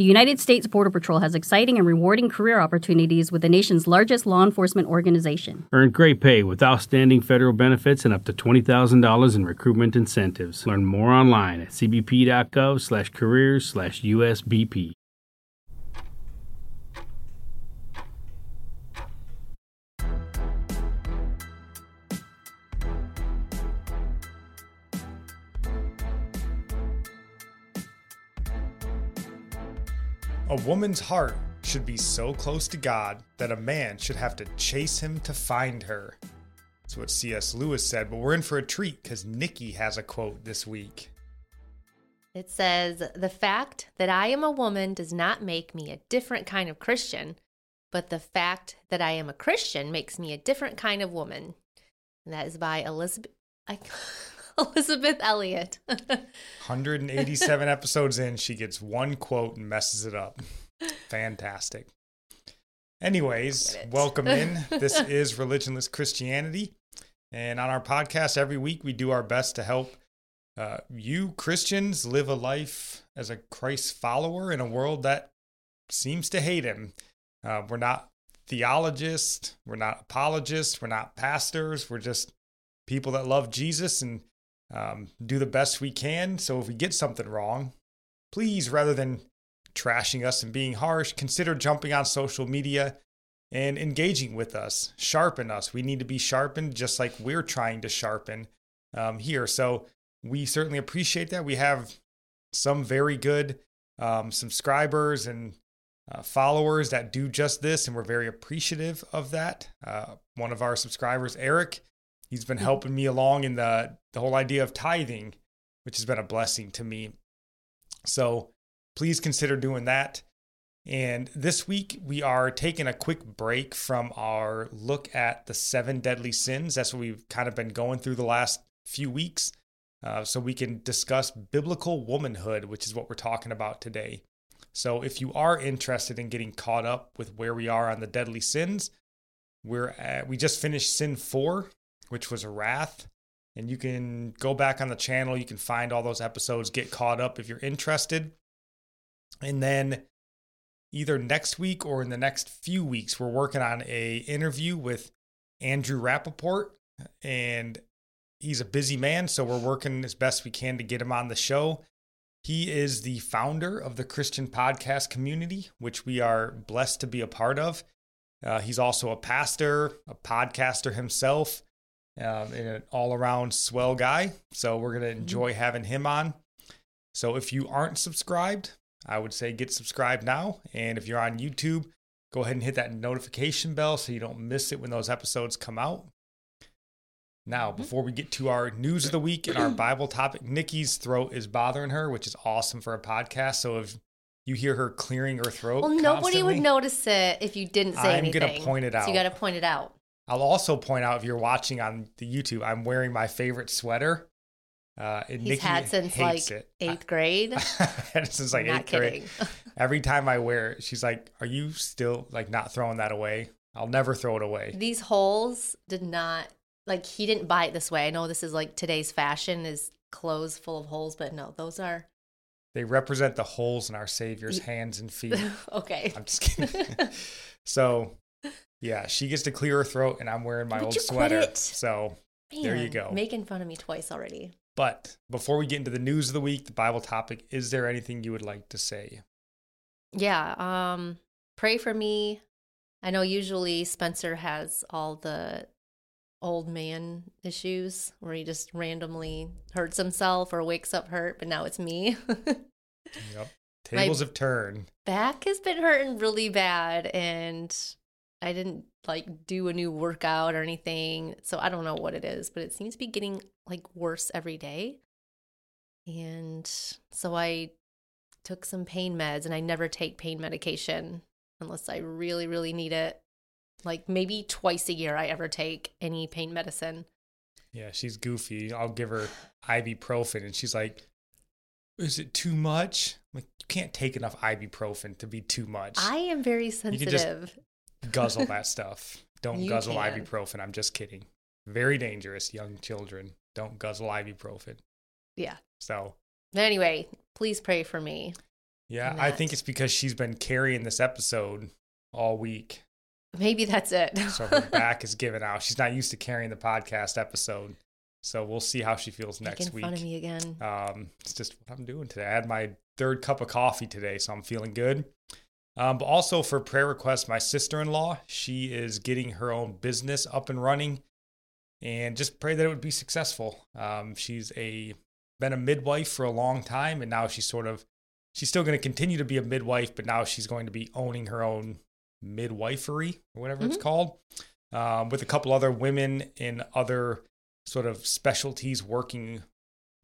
The United States Border Patrol has exciting and rewarding career opportunities with the nation's largest law enforcement organization. Earn great pay with outstanding federal benefits and up to $20,000 in recruitment incentives. Learn more online at cbp.gov slash careers slash USBP. A woman's heart should be so close to God that a man should have to chase him to find her. That's what C.S. Lewis said, but we're in for a treat because Nikki has a quote this week. It says, The fact that I am a woman does not make me a different kind of Christian, but the fact that I am a Christian makes me a different kind of woman. And that is by Elisabeth. I, Elisabeth Elliot. 187 episodes in, she gets one quote and messes it up. Fantastic. Anyways, welcome in. This is Religionless Christianity. And on our podcast, every week we do our best to help uh, you Christians live a life as a Christ follower in a world that seems to hate him. Uh, we're not theologists, we're not apologists, we're not pastors, we're just people that love Jesus and um, do the best we can. So if we get something wrong, please, rather than trashing us and being harsh, consider jumping on social media and engaging with us. Sharpen us. We need to be sharpened just like we're trying to sharpen um, here. So we certainly appreciate that. We have some very good um, subscribers and uh, followers that do just this, and we're very appreciative of that. Uh, one of our subscribers, Eric, He's been helping me along in the the whole idea of tithing, which has been a blessing to me. So please consider doing that. And this week we are taking a quick break from our look at the seven deadly sins. That's what we've kind of been going through the last few weeks. Uh, so we can discuss biblical womanhood, which is what we're talking about today. So if you are interested in getting caught up with where we are on the deadly sins, we're at, we just finished sin four, which was a Wrath. And you can go back on the channel. You can find all those episodes, get caught up if you're interested. And then either next week or in the next few weeks, we're working on a interview with Andrew Rappaport. And he's a busy man, so we're working as best we can to get him on the show. He is the founder of the Christian podcast community, which we are blessed to be a part of. Uh, he's also a pastor, a podcaster himself, um, and an all around swell guy. So we're going to mm-hmm. enjoy having him on. So if you aren't subscribed, I would say get subscribed now. And if you're on YouTube, go ahead and hit that notification bell so you don't miss it when those episodes come out. Now, mm-hmm. before we get to our news of the week and our Bible topic, Nikki's throat is bothering her, which is awesome for a podcast. So if you hear her clearing her throat, well, nobody would notice it if you didn't say I'm anything. I'm gonna point it out. So you got to point it out. I'll also point out if you're watching on the YouTube, I'm wearing my favorite sweater. Uh, and He's Nikki had since like it. eighth grade. since like eighth kidding. grade. Every time I wear it, she's like, "Are you still like not throwing that away?" I'll never throw it away. These holes did not like he didn't buy it this way. I know this is like today's fashion is clothes full of holes, but no, those are they represent the holes in our Savior's hands and feet. okay. I'm just kidding. so yeah, she gets to clear her throat, and I'm wearing my Would old sweater. So Man, there you go. Making fun of me twice already. But before we get into the news of the week, the Bible topic, is there anything you would like to say? Yeah, um, pray for me. I know usually Spencer has all the old man issues where he just randomly hurts himself or wakes up hurt, but now it's me. yep. Tables My have turned. Back has been hurting really bad and I didn't like do a new workout or anything. So I don't know what it is, but it seems to be getting like worse every day. And so I took some pain meds and I never take pain medication unless I really, really need it. Like maybe twice a year I ever take any pain medicine. Yeah, she's goofy. I'll give her ibuprofen and she's like, Is it too much? I'm like, you can't take enough ibuprofen to be too much. I am very sensitive guzzle that stuff. Don't you guzzle can. ibuprofen. I'm just kidding. Very dangerous, young children. Don't guzzle ibuprofen. Yeah. So. Anyway, please pray for me. Yeah, I think it's because she's been carrying this episode all week. Maybe that's it. So her back is giving out. She's not used to carrying the podcast episode. So we'll see how she feels next Making week. fun of me again. Um, it's just what I'm doing today. I had my third cup of coffee today, so I'm feeling good. Um, but also for prayer requests, my sister in law, she is getting her own business up and running, and just pray that it would be successful. Um, she's a been a midwife for a long time, and now she's sort of she's still going to continue to be a midwife, but now she's going to be owning her own midwifery or whatever it's called, um, with a couple other women in other sort of specialties working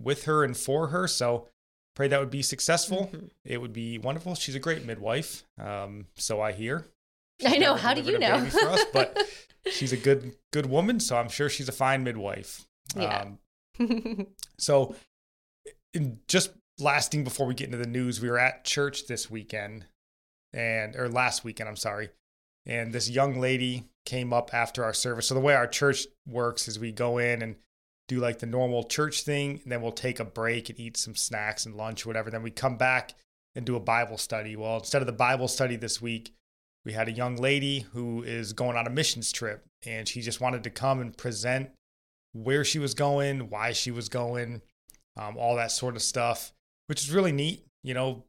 with her and for her. So pray that would be successful. Mhm. It would be wonderful. She's a great midwife. Um, so I hear. I know. How do you know? us, but she's a good good woman. So I'm sure she's a fine midwife. Yeah. Um, so just lasting before we get into the news, we were at church this weekend and or last weekend, I'm sorry. And this young lady came up after our service. So the way our church works is we go in and do like the normal church thing, and then we'll take a break and eat some snacks and lunch whatever. Then we come back and do a Bible study. Well, instead of the Bible study this week, we had a young lady who is going on a missions trip and she just wanted to come and present where she was going, why she was going, um, all that sort of stuff, which is really neat. You know,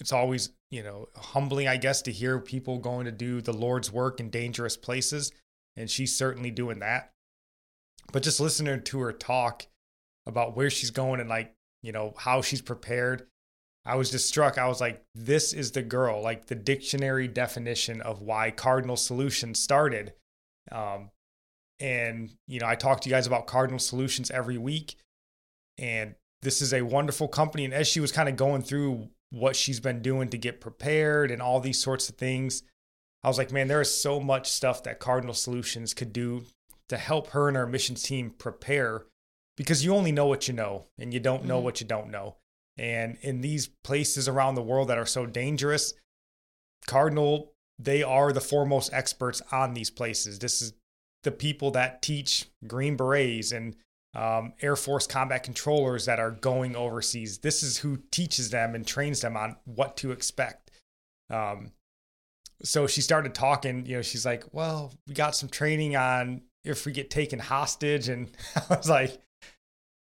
it's always, you know, humbling, I guess, to hear people going to do the Lord's work in dangerous places. And she's certainly doing that. But just listening to her talk about where she's going and like, you know, how she's prepared, I was just struck. I was like, this is the girl, like the dictionary definition of why Cardinall Solutions started. Um, and, you know, I talk to you guys about Cardinall Solutions every week. And this is a wonderful company. And as she was kind of going through what she's been doing to get prepared and all these sorts of things, I was like, man, there is so much stuff that Cardinall Solutions could do to help her and her missions team prepare because you only know what you know and you don't know Mhm. what you don't know. And in these places around the world that are so dangerous, Cardinall, they are the foremost experts on these places. This is the people that teach Green Berets and um, Air Force combat controllers that are going overseas. This is who teaches them and trains them on what to expect. Um, so she started talking, you know, she's like, well, we got some training on if we get taken hostage. And I was like,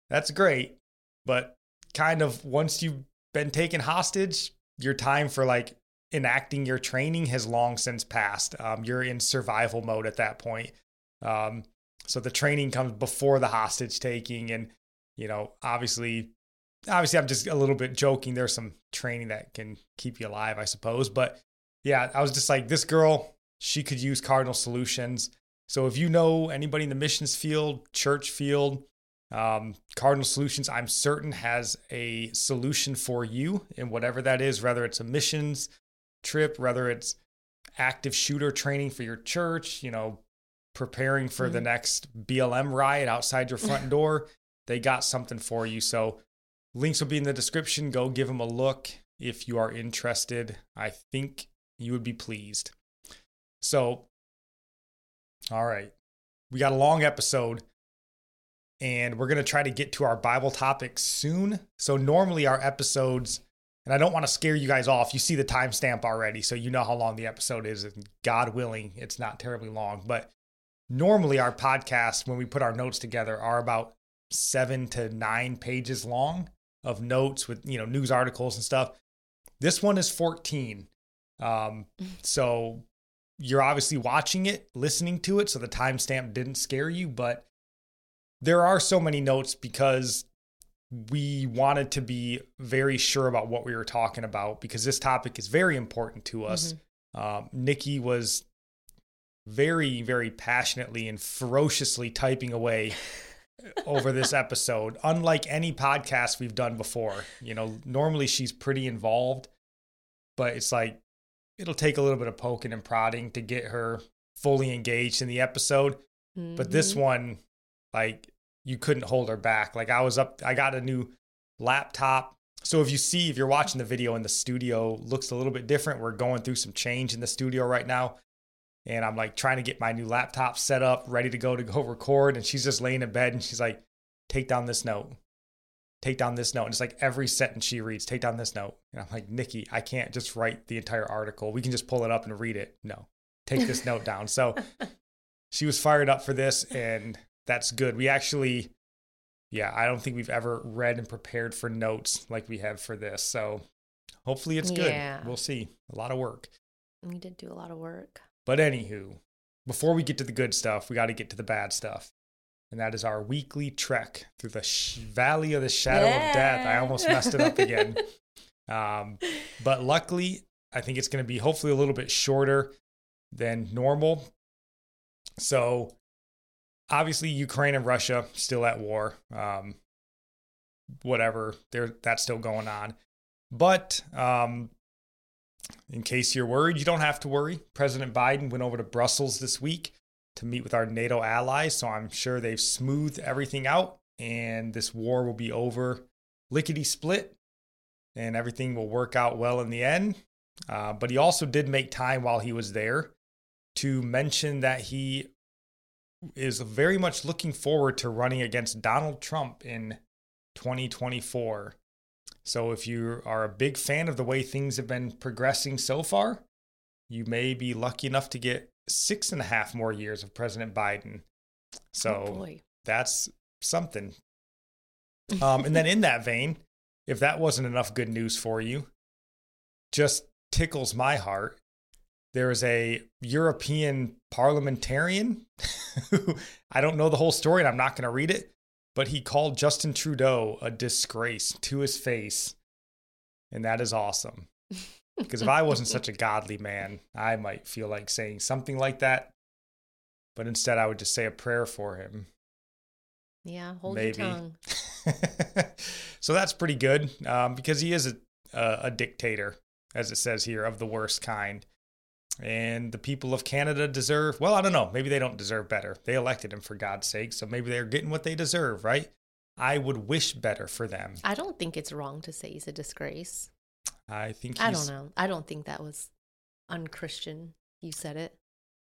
that's great. But kind of once you've been taken hostage, your time for like enacting your training has long since passed. Um, you're in survival mode at that point. Um, so the training comes before the hostage taking. And, you know, obviously, obviously, I'm just a little bit joking. There's some training that can keep you alive, I suppose. But yeah, I was just like, this girl, she could use Cardinall Solutions. So if you know anybody in the missions field, church field, um, Cardinall Solutions, I'm certain has a solution for you in whatever that is, whether it's a missions trip, whether it's active shooter training for your church, you know, preparing for the Mhm. next BLM riot outside your front door. They got something for you. So links will be in the description. Go give them a look if you are interested. I think you would be pleased. So, all right. We got a long episode and we're going to try to get to our Bible topics soon. So, normally our episodes, and I don't want to scare you guys off, you see the timestamp already, so you know how long the episode is. And God willing, it's not terribly long. But normally our podcasts, when we put our notes together, are about seven to nine pages long of notes with, you know, news articles and stuff. This one is 14. Um, so you're obviously watching it, listening to it, so the timestamp didn't scare you, but there are so many notes because we wanted to be very sure about what we were talking about because this topic is very important to us. Um, Nikki was very, very passionately and ferociously typing away over this episode, unlike any podcast we've done before. You know, normally she's pretty involved, but it's like it'll take a little bit of poking and prodding to get her fully engaged in the episode. But this Mhm. one, like, you couldn't hold her back. Like, I was up, I got a new laptop. So if you see, if you're watching the video in the studio, looks a little bit different. We're going through some change in the studio right now. And I'm like trying to get my new laptop set up, ready to go to go record. And she's just laying in bed and she's like, take down this note. Take down this note. And it's like every sentence she reads, take down this note. And I'm like, Nikki, I can't just write the entire article. We can just pull it up and read it. No, take this note down. So she was fired up for this, and that's good. We actually, yeah, I don't think we've ever read and prepared for notes like we have for this. So hopefully it's good. Yeah. We'll see. A lot of work. We did do a lot of work. But anywho, before we get to the good stuff, we got to get to the bad stuff. And that is our weekly trek through the sh- valley of the shadow of death. I almost messed it up again. Um, but luckily, I think it's going to be hopefully a little bit shorter than normal. So, obviously, Ukraine and Russia still at war. Um, whatever, there that's still going on. But um, in case you're worried, you don't have to worry. President Biden went over to Brussels this week to meet with our NATO allies, so I'm sure they've smoothed everything out and this war will be over lickety split and everything will work out well in the end. Uh, but he also did make time while he was there to mention that he is very much looking forward to running against Donald Trump in 2024. So if you are a big fan of the way things have been progressing so far, you may be lucky enough to get six and a half more years of President Biden. So oh that's something. Um, and then in that vein, if that wasn't enough good news for you, just tickles my heart. There is a European parliamentarian who I don't know the whole story and I'm not going to read it, but he called Justin Trudeau a disgrace to his face. And that is awesome. Because if I wasn't such a godly man, I might feel like saying something like that. But instead, I would just say a prayer for him. Yeah, hold Maybe. your tongue. so that's pretty good um, because he is a, a, a dictator, as it says here, of the worst kind. And the people of Canada deserve, well, I don't know. Maybe they don't deserve better. They elected him for God's sake. So maybe they're getting what they deserve, right? I would wish better for them. I don't think it's wrong to say he's a disgrace. I think I don't know. I don't think that was unchristian. You said it.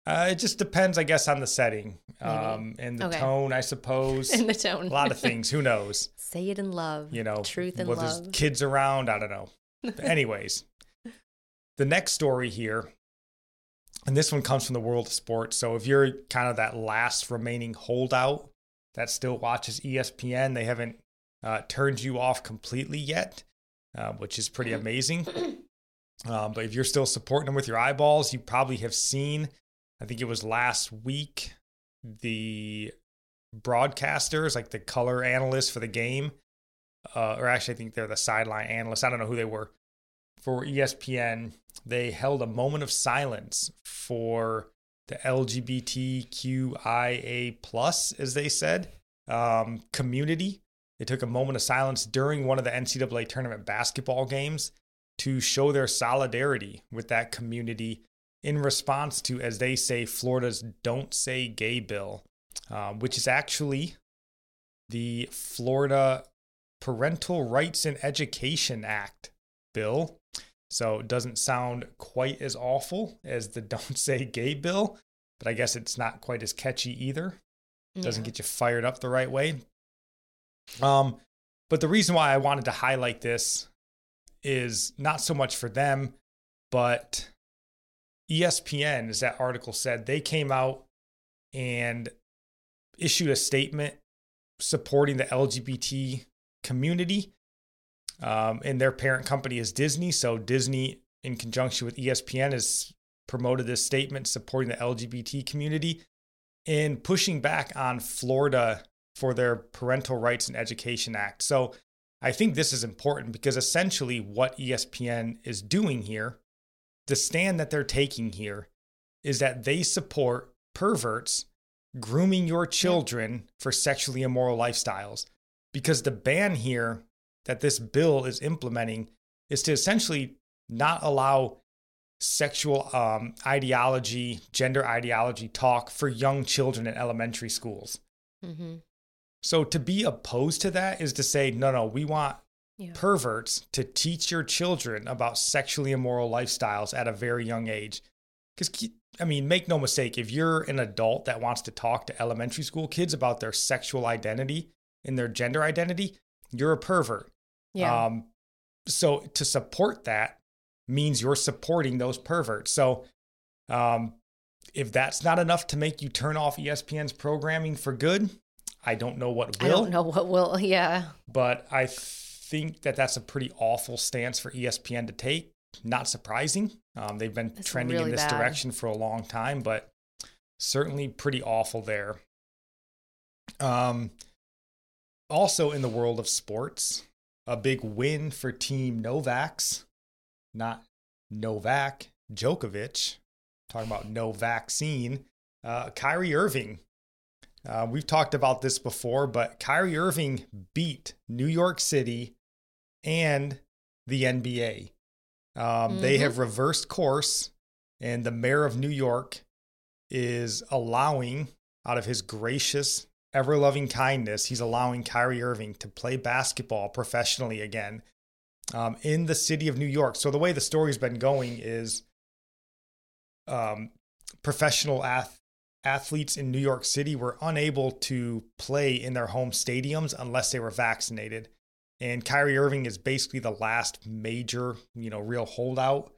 Uh, it just depends, I guess, on the setting um, and the Okay. tone, I suppose. In the tone. a lot of things. Who knows? say it in love. You know, truth and well, love. there's kids around. I don't know. Anyways, the next story here, and this one comes from the world of sports. So if you're kind of that last remaining holdout that still watches ESPN, they haven't uh, turned you off completely yet, uh, which is pretty amazing. Um, but if you're still supporting them with your eyeballs, you probably have seen, I think it was last week, the broadcasters, like the color analysts for the game, uh, or actually, I think they're the sideline analysts. I don't know who they were for ESPN. They held a moment of silence for the LGBTQIA plus, as they said, um, community. They took a moment of silence during one of the NCAA tournament basketball games to show their solidarity with that community in response to, as they say, Florida's Don't Say Gay bill, um, which is actually the Florida Parental Rights and Education Act bill. So it doesn't sound quite as awful as the Don't Say Gay bill, but I guess it's not quite as catchy either. Doesn't Yeah. get you fired up the right way. Um, but the reason why I wanted to highlight this is not so much for them, but ESPN, as that article said, they came out and issued a statement supporting the LGBT community. Um, and their parent company is Disney. So Disney, in conjunction with ESPN, has promoted this statement supporting the LGBT community and pushing back on Florida for their Parental Rights and Education Act. So I think this is important because essentially what ESPN is doing here, the stand that they're taking here, is that they support perverts grooming your children for sexually immoral lifestyles. Because the ban here that this bill is implementing is to essentially not allow sexual um, ideology, gender ideology talk for young children in elementary schools. Mm-hmm. So to be opposed to that is to say, no, no, we want Yeah. perverts to teach your children about sexually immoral lifestyles at a very young age. Because, I mean, make no mistake, if you're an adult that wants to talk to elementary school kids about their sexual identity and their gender identity, you're a pervert. Yeah. Um, so to support that means you're supporting those perverts. So um, if that's not enough to make you turn off ESPN's programming for good, I don't know what will. I don't know what will. Yeah. But I think that that's a pretty awful stance for ESPN to take. Not surprising. Um, they've been It's trending really in this bad. direction for a long time, but certainly pretty awful there. Um, also in the world of sports, a big win for Team Novaks, not Novak Djokovic. Talking about no vaccine. Uh, Kyrie Irving. Uh, we've talked about this before, but Kyrie Irving beat New York City and the NBA. Um, They Mhm. have reversed course, and the mayor of New York is allowing, out of his gracious, ever loving kindness, he's allowing Kyrie Irving to play basketball professionally again um, in the city of New York. So the way the story's been going is um, professional ath- athletes in New York City were unable to play in their home stadiums unless they were vaccinated. And Kyrie Irving is basically the last major, you know, real holdout,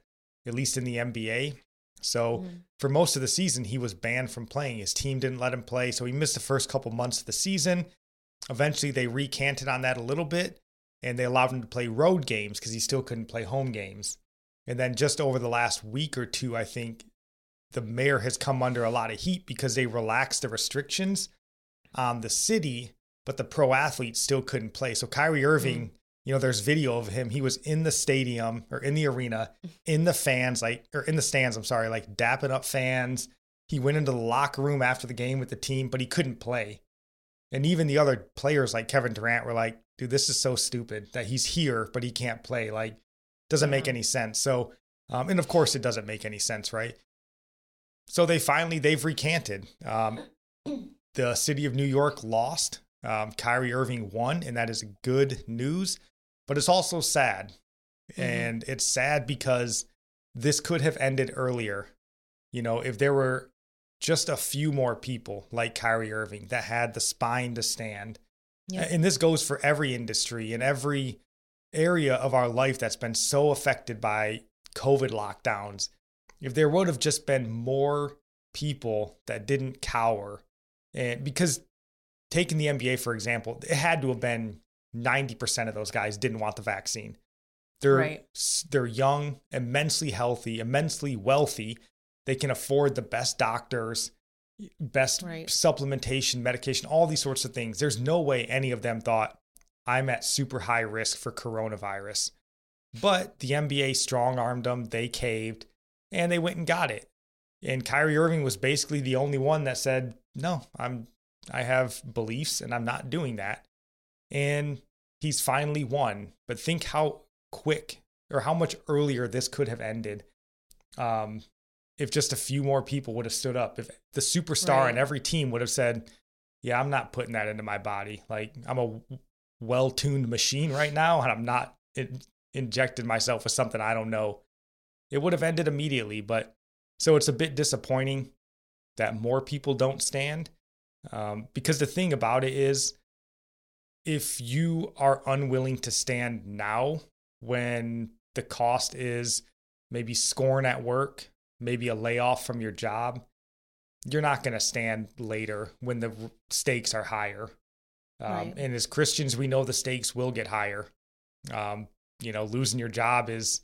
at least in the NBA. So Mhm. for most of the season, he was banned from playing. His team didn't let him play, so he missed the first couple months of the season. Eventually, they recanted on that a little bit, and they allowed him to play road games because he still couldn't play home games. And then just over the last week or two, I think the mayor has come under a lot of heat because they relaxed the restrictions on the city, but the pro athletes still couldn't play. So Kyrie Irving, you know, there's video of him. He was in the stadium or in the arena, in the fans, like or in the stands. I'm sorry, like dapping up fans. He went into the locker room after the game with the team, but he couldn't play. And even the other players like Kevin Durant were like, dude, this is so stupid that he's here, but he can't play. Like, doesn't make any sense. So, um, and of course, it doesn't make any sense, right? So they finally they've recanted. Um, the city of New York lost. Um, Kyrie Irving won, and that is good news. But it's also sad, Mhm. and it's sad because this could have ended earlier. You know, if there were just a few more people like Kyrie Irving that had the spine to stand. Yeah. And this goes for every industry and every area of our life that's been so affected by COVID lockdowns. If there would have just been more people that didn't cower, and because taking the NBA, for example, it had to have been 90% of those guys didn't want the vaccine. They're, Right. they're young, immensely healthy, immensely wealthy. They can afford the best doctors, best Right. supplementation, medication, all these sorts of things. There's no way any of them thought, I'm at super high risk for coronavirus. But the NBA strong armed them, they caved, and they went and got it. And Kyrie Irving was basically the only one that said, No, I'm I have beliefs and I'm not doing that. And he's finally won. But think how quick or how much earlier this could have ended. Um, if just a few more people would have stood up, if the superstar Right. in every team would have said, Yeah, I'm not putting that into my body. Like, I'm a well tuned machine right now, and I'm not in- injected myself with something I don't know. It would have ended immediately. But so it's a bit disappointing that more people don't stand. Um, because the thing about it is, if you are unwilling to stand now when the cost is maybe scorn at work, maybe a layoff from your job, you're not going to stand later when the stakes are higher. Um, Right. And as Christians, we know the stakes will get higher. Um, you know, losing your job is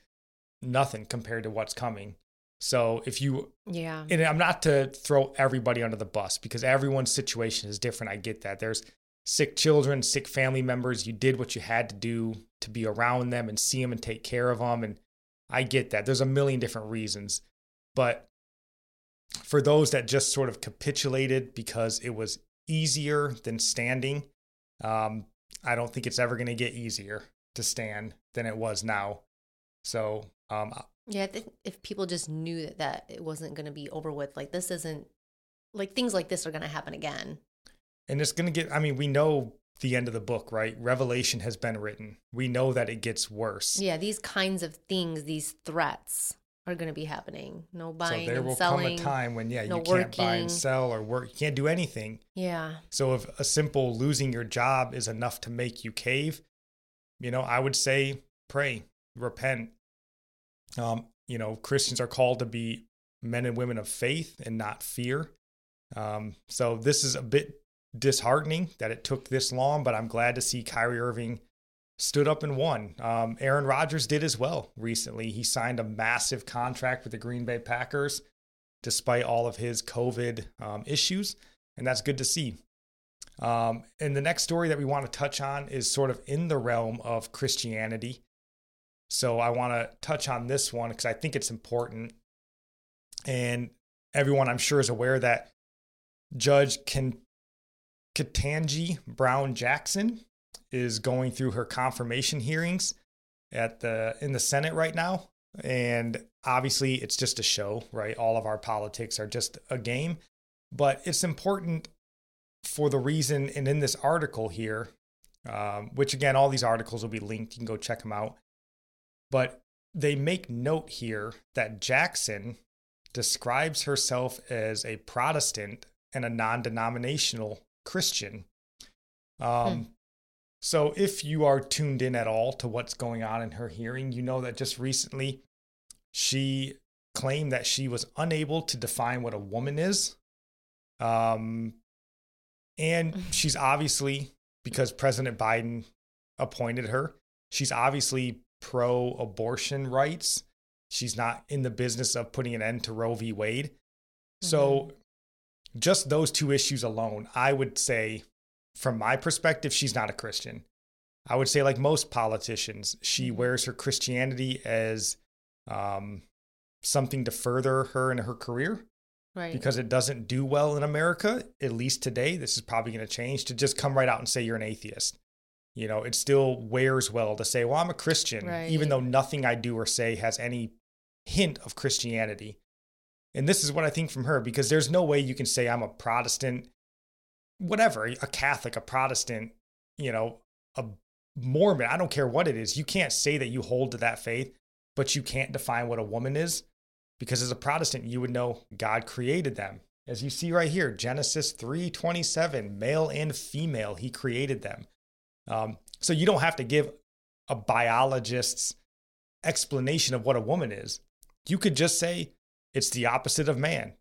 nothing compared to what's coming. So if you Yeah. and I'm not to throw everybody under the bus because everyone's situation is different. I get that. There's sick children, sick family members. You did what you had to do to be around them and see them and take care of them. And I get that. There's a million different reasons. But for those that just sort of capitulated because it was easier than standing, um, I don't think it's ever going to get easier to stand than it was now. So um, Yeah, I think if people just knew that, that it wasn't going to be over with, like this isn't, like things like this are going to happen again. And it's going to get, I mean, we know the end of the book, right? Revelation has been written. We know that it gets worse. Yeah, these kinds of things, these threats are going to be happening. No buying. so there will selling. come a time when, yeah, no you can't buy and sell or work. You can't do anything. Yeah. So if a simple losing your job is enough to make you cave, you know, I would say pray, repent. Um, you know, Christians are called to be men and women of faith and not fear. Um, so this is a bit disheartening that it took this long, but I'm glad to see Kyrie Irving stood up and won. Um, Aaron Rodgers did as well recently. He signed a massive contract with the Green Bay Packers despite all of his COVID um, issues, and that's good to see. Um, and the next story that we want to touch on is sort of in the realm of Christianity. So I want to touch on this one because I think it's important. And everyone, I'm sure, is aware that Judge Ken- Ketanji Brown Jackson is going through her confirmation hearings at the in the Senate right now. And obviously, it's just a show, right? All of our politics are just a game. But it's important for the reason, and in this article here, um, which again, all these articles will be linked. You can go check them out. But they make note here that Jackson describes herself as a Protestant and a non denominational Christian. Um, hmm. So, if you are tuned in at all to what's going on in her hearing, you know that just recently she claimed that she was unable to define what a woman is. Um, and she's obviously, because President Biden appointed her, she's obviously pro abortion rights. She's not in the business of putting an end to Roe v. Wade. Mm-hmm. So, just those two issues alone, I would say, from my perspective, she's not a Christian. I would say, like most politicians, she mm-hmm. wears her Christianity as um, something to further her in her career right. because it doesn't do well in America, at least today. This is probably going to change to just come right out and say you're an atheist. You know, it still wears well to say, well, I'm a Christian, right. even though nothing I do or say has any hint of Christianity. And this is what I think from her because there's no way you can say I'm a Protestant, whatever, a Catholic, a Protestant, you know, a Mormon. I don't care what it is. You can't say that you hold to that faith, but you can't define what a woman is because as a Protestant, you would know God created them. As you see right here, Genesis 3:27, male and female, he created them. Um, so you don't have to give a biologist's explanation of what a woman is. You could just say it's the opposite of man.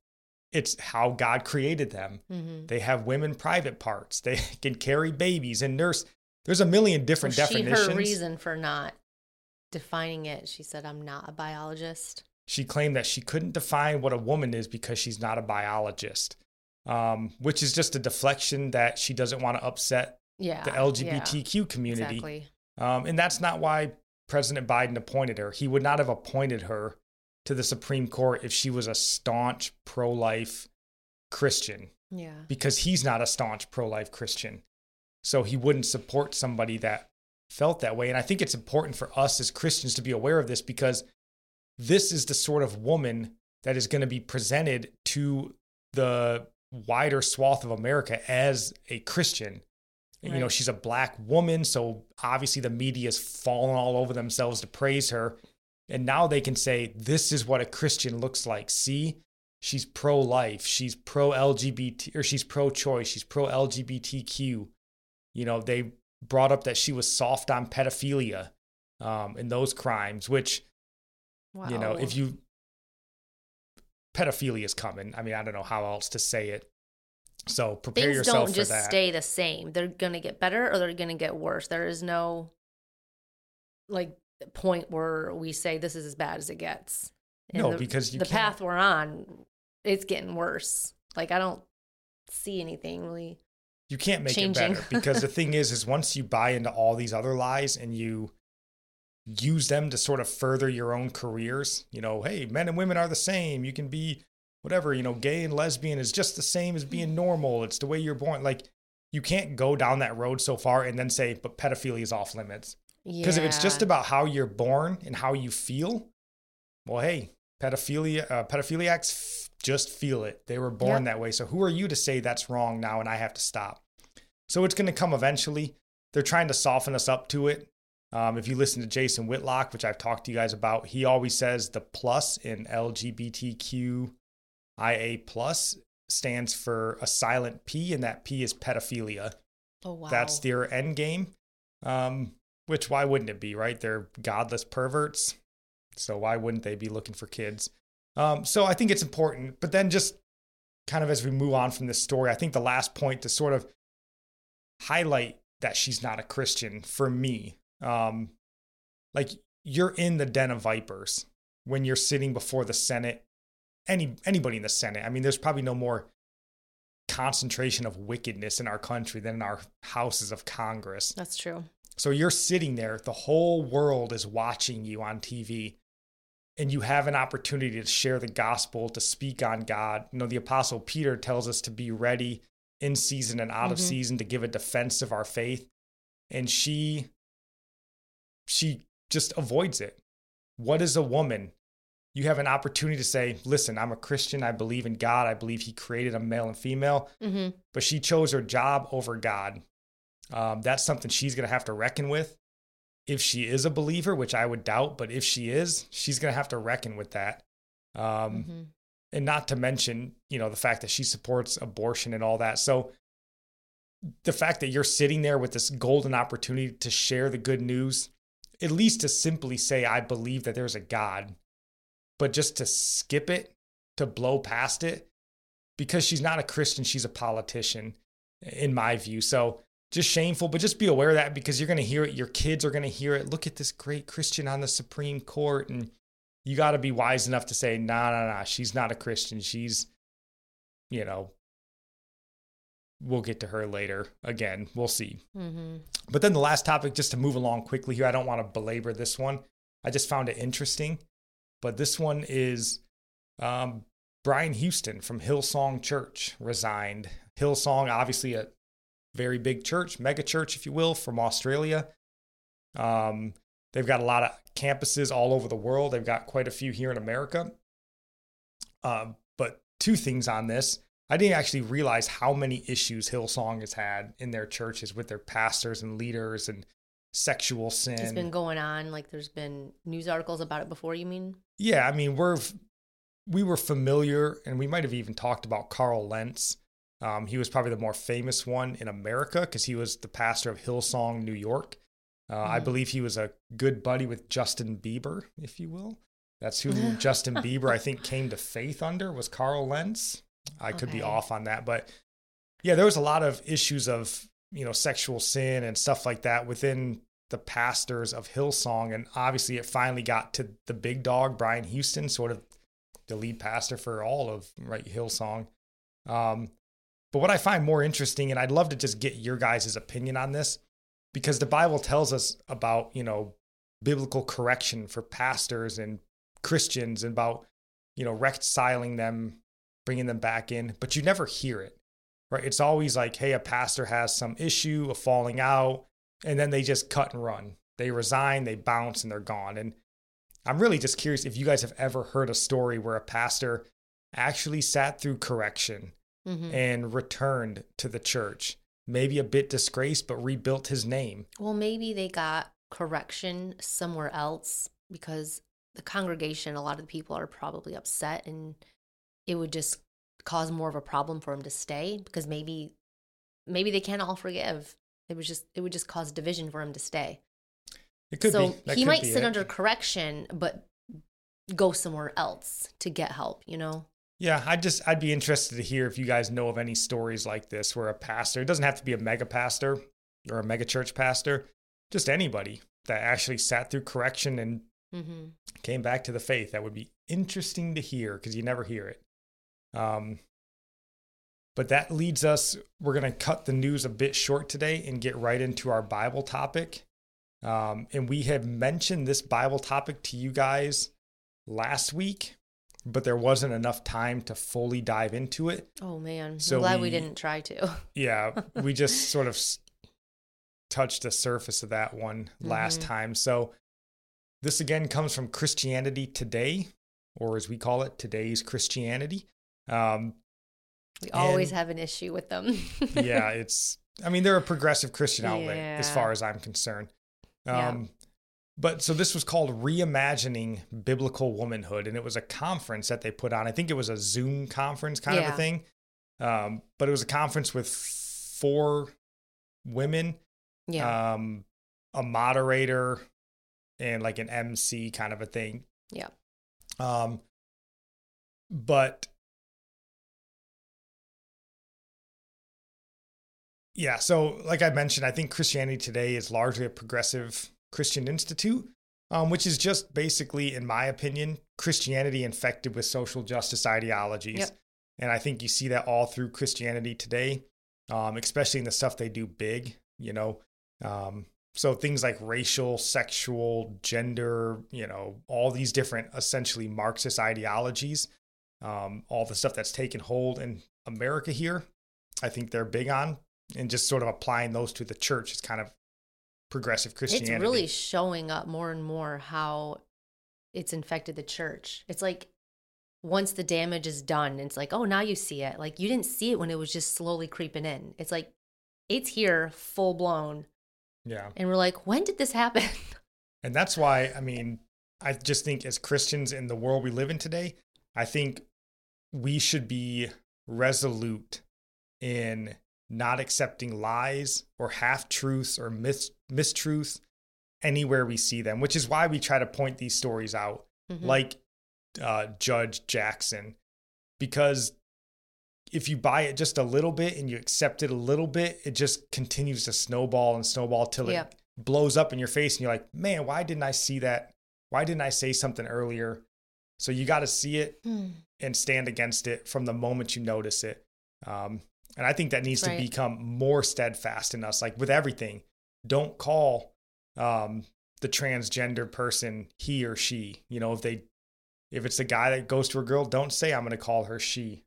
It's how God created them. Mm-hmm. They have women private parts. They can carry babies and nurse. There's a million different well, definitions. She, her reason for not defining it, she said, "I'm not a biologist." She claimed that she couldn't define what a woman is because she's not a biologist, um, which is just a deflection that she doesn't want to upset yeah, the LGBTQ yeah, community. Exactly. Um, and that's not why President Biden appointed her. He would not have appointed her to the Supreme Court if she was a staunch pro life Christian. Yeah. Because he's not a staunch pro life Christian. So he wouldn't support somebody that felt that way. And I think it's important for us as Christians to be aware of this because this is the sort of woman that is going to be presented to the wider swath of America as a Christian. Right. You know, she's a black woman, so obviously the media is falling all over themselves to praise her. And now they can say, this is what a Christian looks like. See, she's pro life, she's pro LGBT, or she's pro choice, she's pro LGBTQ. You know, they brought up that she was soft on pedophilia um, and those crimes, which Wow. You know, if you pedophilia is coming. I mean, I don't know how else to say it. So prepare yourself for that. Things yourself don't just stay the same. They're gonna get better or they're gonna get worse. There is no like point where we say this is as bad as it gets. And no, the, because the path we're on, it's getting worse. Like I don't see anything really. You can't make changing. it better because the thing is, is once you buy into all these other lies and you use them to sort of further your own careers. You know, hey, men and women are the same. You can be whatever, you know, gay and lesbian is just the same as being normal. It's the way you're born. Like, you can't go down that road so far and then say, but pedophilia is off limits. Because yeah. if it's just about how you're born and how you feel, well, hey, pedophilia, uh, pedophiliacs f- just feel it. They were born yep. that way. So who are you to say that's wrong now and I have to stop? So it's going to come eventually. They're trying to soften us up to it. Um, if you listen to Jason Whitlock, which I've talked to you guys about, he always says the plus in LGBTQIA plus stands for a silent P, and that P is pedophilia. Oh wow! That's their end game. Um, which why wouldn't it be, right? They're godless perverts. So why wouldn't they be looking for kids? Um, so I think it's important. But then just kind of as we move on from this story, I think the last point to sort of highlight that she's not a Christian for me. Um, like you're in the den of vipers when you're sitting before the Senate. Any anybody in the Senate. I mean, there's probably no more concentration of wickedness in our country than in our houses of Congress. That's true. So you're sitting there, the whole world is watching you on TV, and you have an opportunity to share the gospel, to speak on God. You know, the apostle Peter tells us to be ready in season and out of Mhm. season to give a defense of our faith. And she she just avoids it. What is a woman? You have an opportunity to say, listen, I'm a Christian. I believe in God. I believe He created a male and female hmm but she chose her job over God. Um, that's something she's going to have to reckon with. If she is a believer, which I would doubt, but if she is, she's going to have to reckon with that. Um, hmm And not to mention, you know, the fact that she supports abortion and all that. So the fact that you're sitting there with this golden opportunity to share the good news, at least to simply say, I believe that there's a God, but just to skip it, to blow past it, because she's not a Christian, she's a politician, in my view. So just shameful, but just be aware of that because you're going to hear it. Your kids are going to hear it. Look at this great Christian on the Supreme Court. And you got to be wise enough to say, nah, nah, nah, she's not a Christian. She's, you know, we'll get to her later. Again, we'll see. hmm But then the last topic, just to move along quickly here, I don't want to belabor this one. I just found it interesting. But this one is um, Brian Houston from Hillsong Church resigned. Hillsong, obviously a very big church, mega church, if you will, from Australia. Um, they've got a lot of campuses all over the world. They've got quite a few here in America. Um, but two things on this. I didn't actually realize how many issues Hillsong has had in their churches with their pastors and leaders and sexual sin. It's been going on. Like there's been news articles about it before. You mean? Yeah, I mean, we're we were familiar, and we might have even talked about Carl Lentz. Um, he was probably the more famous one in America because he was the pastor of Hillsong, New York. Uh, I Mhm. believe he was a good buddy with Justin Bieber, if you will. That's who Justin Bieber, I think, came to faith under was Carl Lentz. I could be off on that, but yeah, there was a lot of issues of you know sexual sin and stuff like that within the pastors of Hillsong, and obviously it finally got to the big dog, Brian Houston, sort of the lead pastor for all of right Hillsong. Um, but what I find more interesting, and I'd love to just get your guys' opinion on this, because the Bible tells us about you know biblical correction for pastors and Christians and about you know reconciling them, bringing them back in, but you never hear it, right? It's always like, hey, a pastor has some issue, a falling out, and then they just cut and run. They resign, they bounce, and they're gone. And I'm really just curious if you guys have ever heard a story where a pastor actually sat through correction hmm and returned to the church, maybe a bit disgraced, but rebuilt his name. Well, maybe they got correction somewhere else because the congregation, a lot of the people are probably upset and it would just cause more of a problem for him to stay because maybe maybe they can't all forgive. It was just it would just cause division for him to stay. It could so be. That he could might be sit it. under correction but go somewhere else to get help, you know? Yeah, I just I'd be interested to hear if you guys know of any stories like this where a pastor, it doesn't have to be a mega pastor or a mega church pastor, just anybody that actually sat through correction and hmm came back to the faith. That would be interesting to hear because you never hear it. Um, but that leads us, we're going to cut the news a bit short today and get right into our Bible topic. Um, and we have mentioned this Bible topic to you guys last week, but there wasn't enough time to fully dive into it. Oh man. So I'm glad we, we- didn't try to. Yeah, we just sort of s- touched the surface of that one last Mhm. time. So this again comes from Christianity Today, or as we call it, today's Christianity. Um, We always And- have an issue with them. yeah, it's. I mean, they're a progressive Christian outlet as far as I'm concerned. Yeah. Um, But so this was called Reimagining Biblical Womanhood, and it was a conference that they put on. I think it was a Zoom conference kind of a thing. Um, but it was a conference with four women yeah. um, a moderator and like an MC kind of a thing. Yeah. Um, but yeah, so like I mentioned, I think Christianity today is largely a progressive Christian institute, um, which is just basically, in my opinion, Christianity infected with social justice ideologies. Yep. And I think you see that all through Christianity today, um, especially in the stuff they do big, you know. Um, so things like racial, sexual, gender, you know, all these different essentially Marxist ideologies, um, all the stuff that's taken hold in America here, I think they're big on. And just sort of applying those to the church is kind of progressive Christianity. It's really showing up more and more how it's infected the church. It's like once the damage is done, it's like, oh, now you see it. Like you didn't see it when it was just slowly creeping in. It's like it's here full blown. yeah. And we're like, when did this happen? And that's why, I mean, I just think as Christians in the world we live in today, I think we should be resolute in not accepting lies or half truths or mis- mistruths anywhere we see them, which is why we try to point these stories out, Mhm. like uh, Judge Jackson, because if you buy it just a little bit and you accept it a little bit, it just continues to snowball and snowball till Yeah. it blows up in your face and you're like, man, why didn't I see that? Why didn't I say something earlier? So you got to see it Hmm. and stand against it from the moment you notice it. Um, and I think that needs Right. to become more steadfast in us, like with everything. Don't call um, the transgender person he or she. You know, if they, if it's a guy that goes to a girl, don't say I'm going to call her she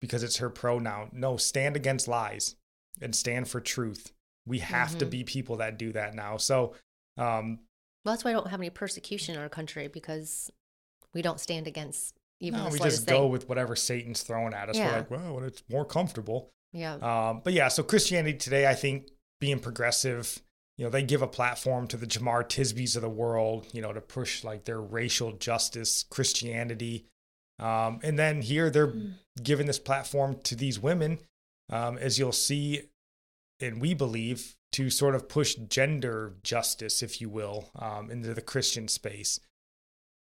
because it's her pronoun. No, stand against lies and stand for truth. We have to Mhm. be people that do that now. So, um, Well, that's why I don't have any persecution in our country because we don't stand against even no, we just thing. go with whatever Satan's throwing at us. We're like, well, it's more comfortable. yeah. Um, but yeah, so Christianity today, I think being progressive, you know, they give a platform to the Jemar Tisbys of the world, you know, to push like their racial justice Christianity. Um, and then here they're Mm. giving this platform to these women, um, as you'll see, and we believe to sort of push gender justice, if you will, um, into the Christian space.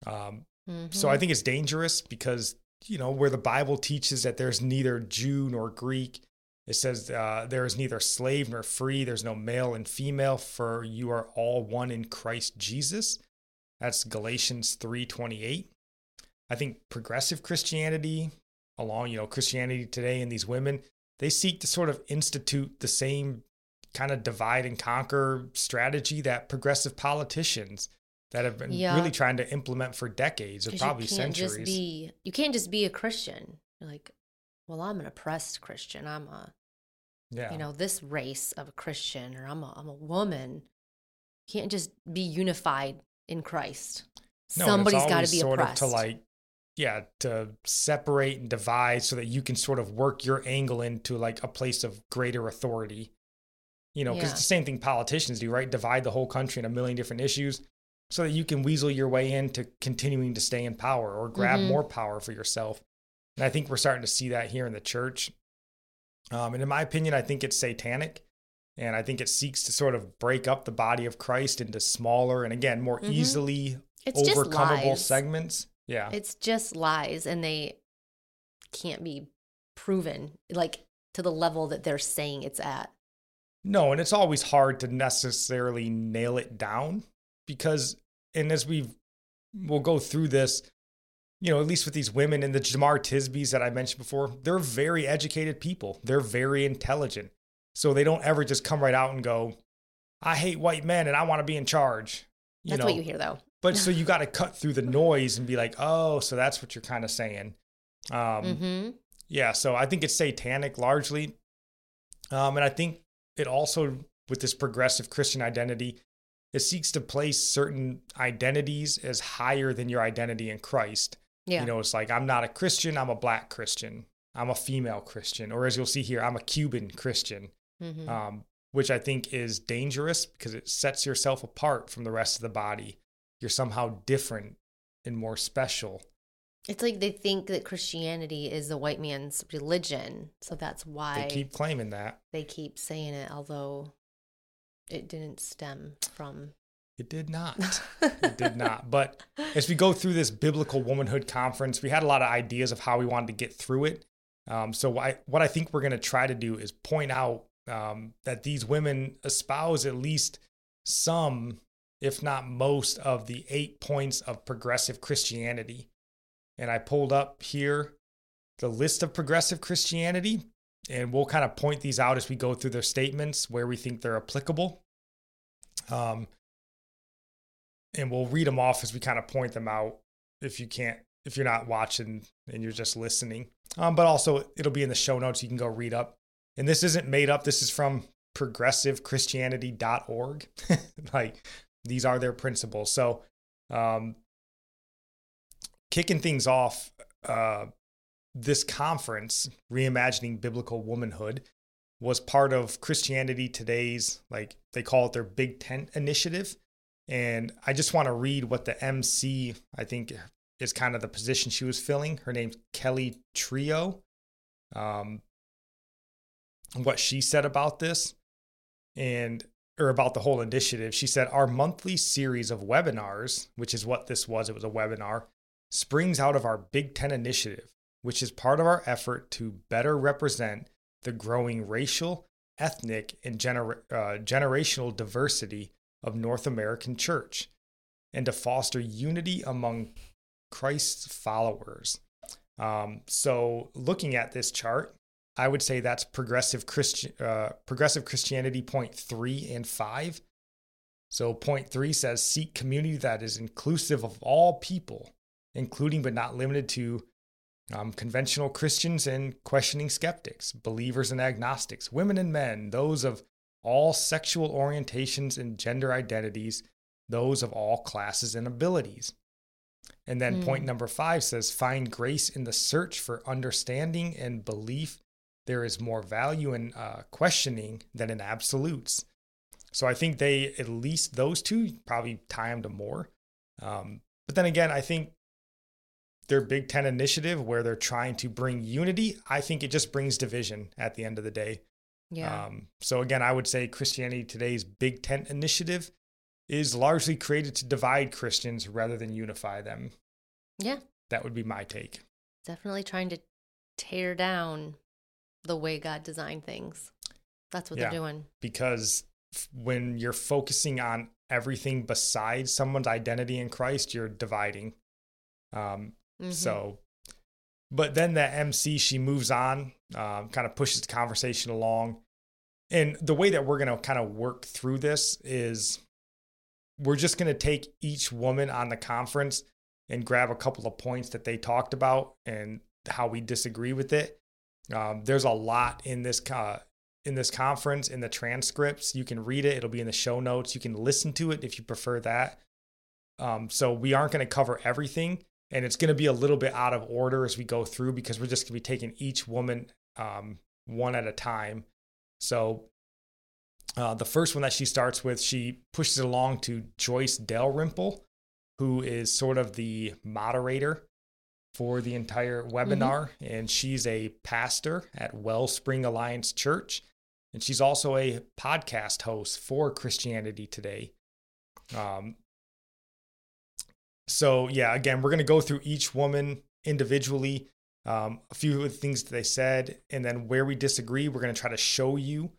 Um, so I think it's dangerous because, you know, where the Bible teaches that there's neither Jew nor Greek, it says uh, there is neither slave nor free, there's no male and female, for you are all one in Christ Jesus. That's Galatians 3:28. I think progressive Christianity, along, you know, Christianity today and these women, they seek to sort of institute the same kind of divide and conquer strategy that progressive politicians that have been Yeah. really trying to implement for decades or probably you centuries. just be you can't just be a Christian. You're like, well, I'm an oppressed Christian. I'm a yeah. you know this race of a Christian, or I'm a I'm a woman. You can't just be unified in Christ. No, Somebody's got to be sort oppressed. of to like yeah to separate and divide so that you can sort of work your angle into like a place of greater authority you know because Yeah. it's the same thing politicians do right divide the whole country in a million different issues so that you can weasel your way into continuing to stay in power or grab Mhm. more power for yourself and i think we're starting to see that here in the church um, and in my opinion i think it's satanic and i think it seeks to sort of break up the body of christ into smaller and again more Mhm. easily it's just overcomable segments. Yeah. It's just lies, and they can't be proven like to the level that they're saying it's at. no, and it's always hard to necessarily nail it down because, and as we've, we'll go through this, you know, at least with these women and the Jemar Tisbys that I mentioned before, they're very educated people. They're very intelligent. So they don't ever just come right out and go, I hate white men and I want to be in charge. You That's know, what you hear, though. but so you got to cut through the noise and be like, oh, so that's what you're kind of saying. Um, hmm Yeah, so I think it's satanic largely. Um, and I think it also, with this progressive Christian identity, it seeks to place certain identities as higher than your identity in Christ. Yeah. You know, it's like, I'm not a Christian, I'm a black Christian, I'm a female Christian, or as you'll see here, I'm a Cuban Christian, hmm um, which I think is dangerous because it sets yourself apart from the rest of the body. You're somehow different and more special. It's like they think that Christianity is the white man's religion, so that's why They keep claiming that. they keep saying it. Although it didn't stem from. It did not. it did not. But as we go through this biblical womanhood conference, we had a lot of ideas of how we wanted to get through it. Um, so I, what I think we're going to try to do is point out um, that these women espouse at least some, if not most, of the eight points of progressive Christianity. And I pulled up here the list of progressive Christianity, and we'll kind of point these out as we go through their statements where we think they're applicable. Um, and we'll read them off as we kind of point them out if you can't if you're not watching and you're just listening. Um, but also it'll be in the show notes. You can go read up. And this isn't made up. This is from progressivechristianity.org like these are their principles. So um, kicking things off uh, this conference reimagining biblical womanhood was part of christianity today's like they call it their big tent initiative and I just want to read what the MC, I think, is kind of the position she was filling. Her name's Kelli Trujillo. Um, what she said about this and or about the whole initiative. She said our monthly series of webinars, which is what this was, it was a webinar, springs out of our Big Tent initiative, which is part of our effort to better represent the growing racial, ethnic, and gener- uh, generational diversity of North American church and to foster unity among Christ's followers. Um, so, looking at this chart, I would say that's progressive Christian, uh, progressive Christianity point three and five. So, point three says seek community that is inclusive of all people, including but not limited to um, conventional Christians and questioning skeptics, believers and agnostics, women and men, those of all sexual orientations and gender identities, those of all classes and abilities. And then mm. point number five says find grace in the search for understanding and belief. There is more value in uh, questioning than in absolutes. So I think they, at least those two, probably tie them to more. Um, but then again, I think their Big Tent initiative, where they're trying to bring unity, I think it just brings division at the end of the day. Yeah. Um, so again, I would say Christianity Today's Big Tent initiative is largely created to divide Christians rather than unify them. Yeah. That would be my take. Definitely trying to tear down the way God designed things. That's what yeah, they're doing. Because when you're focusing on everything besides someone's identity in Christ, you're dividing. Um, mm-hmm. So but then that MC, she moves on, um, kind of pushes the conversation along. And the way that we're going to kind of work through this is we're just going to take each woman on the conference and grab a couple of points that they talked about and how we disagree with it. Um, there's a lot in this uh, in this conference in the transcripts. You can read it; it'll be in the show notes. You can listen to it if you prefer that. Um, so we aren't going to cover everything, and it's going to be a little bit out of order as we go through because we're just going to be taking each woman um, one at a time. So uh, the first one that she starts with, she pushes it along to Joyce Dalrymple, who is sort of the moderator for the entire webinar, mm-hmm. and she's a pastor at Wellspring Alliance Church, and she's also a podcast host for Christianity Today. Um, so yeah, again, we're going to go through each woman individually, um, a few of the things that they said, and then where we disagree, we're going to try to show you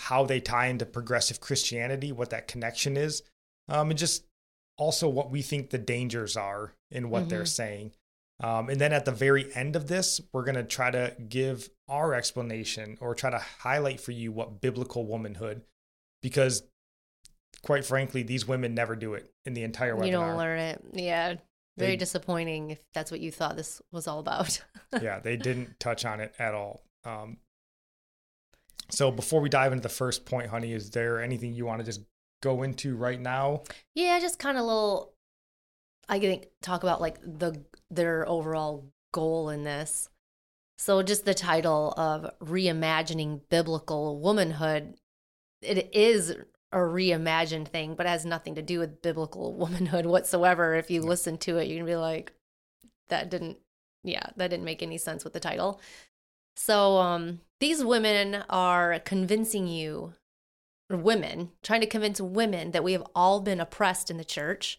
how they tie into progressive Christianity, what that connection is, um, and just also what we think the dangers are in what mm-hmm. they're saying. Um, and then at the very end of this, we're going to try to give our explanation or try to highlight for you what biblical womanhood, because quite frankly, these women never do it in the entire webinar. You don't learn it. Yeah. Very they, disappointing if that's what you thought this was all about. yeah, they didn't touch on it at all. Um, so before we dive into the first point, honey, is there anything you want to just go into right now? Yeah, just kind of little. I think talk about like the their overall goal in this. So just the title of reimagining biblical womanhood, it is a reimagined thing, but has nothing to do with biblical womanhood whatsoever. If you listen to it, you're gonna be like, that didn't, yeah, that didn't make any sense with the title. So, um, these women are convincing you women, trying to convince women that we have all been oppressed in the church,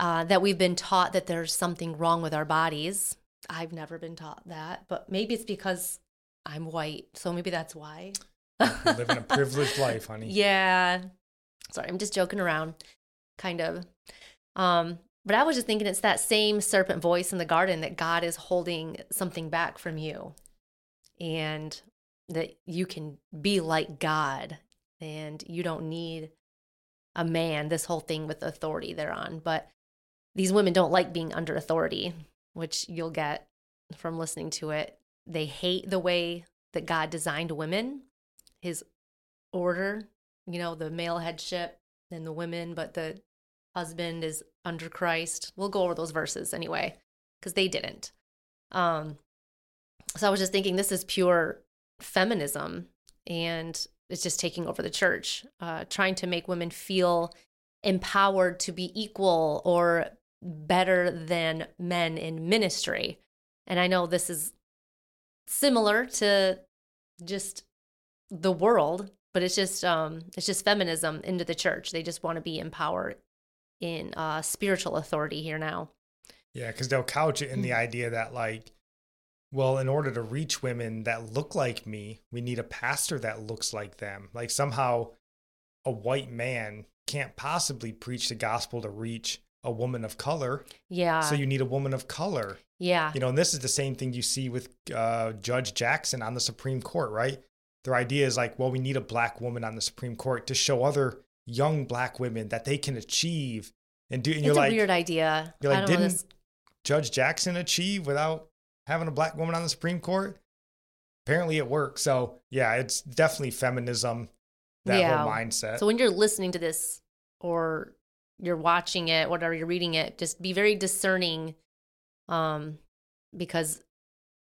uh, that we've been taught that there's something wrong with our bodies. I've never been taught that, but maybe it's because I'm white. So maybe that's why. Living a privileged life, honey. Yeah. Sorry, I'm just joking around, kind of. Um, but I was just thinking it's that same serpent voice in the garden that God is holding something back from you and that you can be like God and you don't need a man, this whole thing with authority they're on. But these women don't like being under authority, which you'll get from listening to it. They hate the way that God designed women, his order, you know, the male headship and the women, but the husband is under Christ. We'll go over those verses anyway, because they didn't. Um, so I was just thinking this is pure feminism and it's just taking over the church, uh, trying to make women feel empowered to be equal or better than men in ministry. And I know this is similar to just the world, but it's just um it's just feminism into the church. They just want to be empowered in uh spiritual authority here now. Yeah, because they'll couch it in the Mm. idea that like, well, in order to reach women that look like me, we need a pastor that looks like them. Like somehow, a white man can't possibly preach the gospel to reach a woman of color. Yeah. so you need a woman of color. yeah. You know, and this is the same thing you see with uh, Judge Jackson on the Supreme Court, right? Their idea is like, well, we need a black woman on the Supreme Court to show other young black women that they can achieve and do. And it's you're a like, weird idea. you're like, didn't this. Judge Jackson achieve without having a black woman on the Supreme Court? Apparently, it worked. So yeah, it's definitely feminism. That Yeah. whole mindset. So when you're listening to this or you're watching it, whatever you're reading it, just be very discerning um because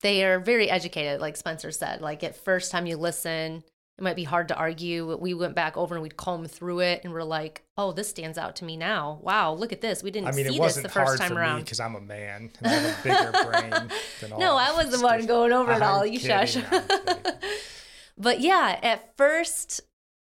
they are very educated like Spencer said. Like at first time you listen, it might be hard to argue. We went back over and we'd comb through it and we're like, "Oh, this stands out to me now. Wow, look at this. We didn't I mean, see it this wasn't the first time for around." because I'm a man and I have a bigger brain than all. No, I was the one going over it all. I'm You kidding, shush. But yeah, at first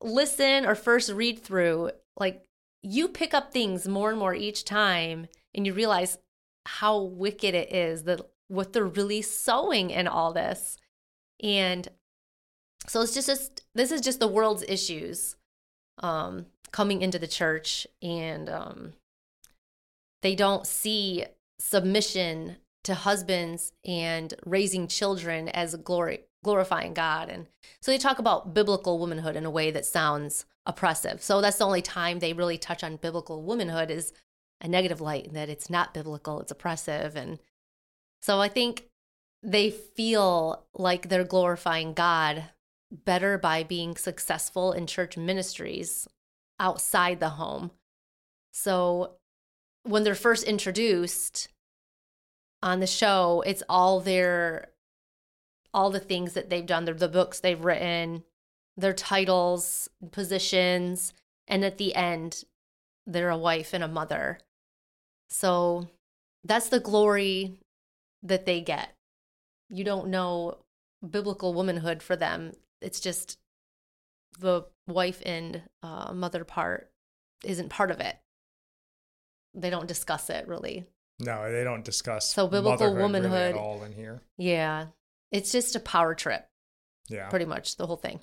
listen or first read through, like you pick up things more and more each time and you realize how wicked it is that what they're really sowing in all this. And so it's just, just this is just the world's issues um coming into the church and um they don't see submission to husbands and raising children as glory glorifying God and so they talk about biblical womanhood in a way that sounds oppressive. So that's the only time they really touch on biblical womanhood is a negative light that it's not biblical, it's oppressive and so I think they feel like they're glorifying God better by being successful in church ministries outside the home. So when they're first introduced on the show, it's all their all the things that they've done, the, the books they've written, their titles, positions, and at the end, they're a wife and a mother. So that's the glory that they get. You don't know biblical womanhood for them. It's just the wife and uh, mother part isn't part of it. They don't discuss it really. No, they don't discuss So biblical motherhood really womanhood- at all in here. Yeah. It's just a power trip, Yeah, pretty much the whole thing.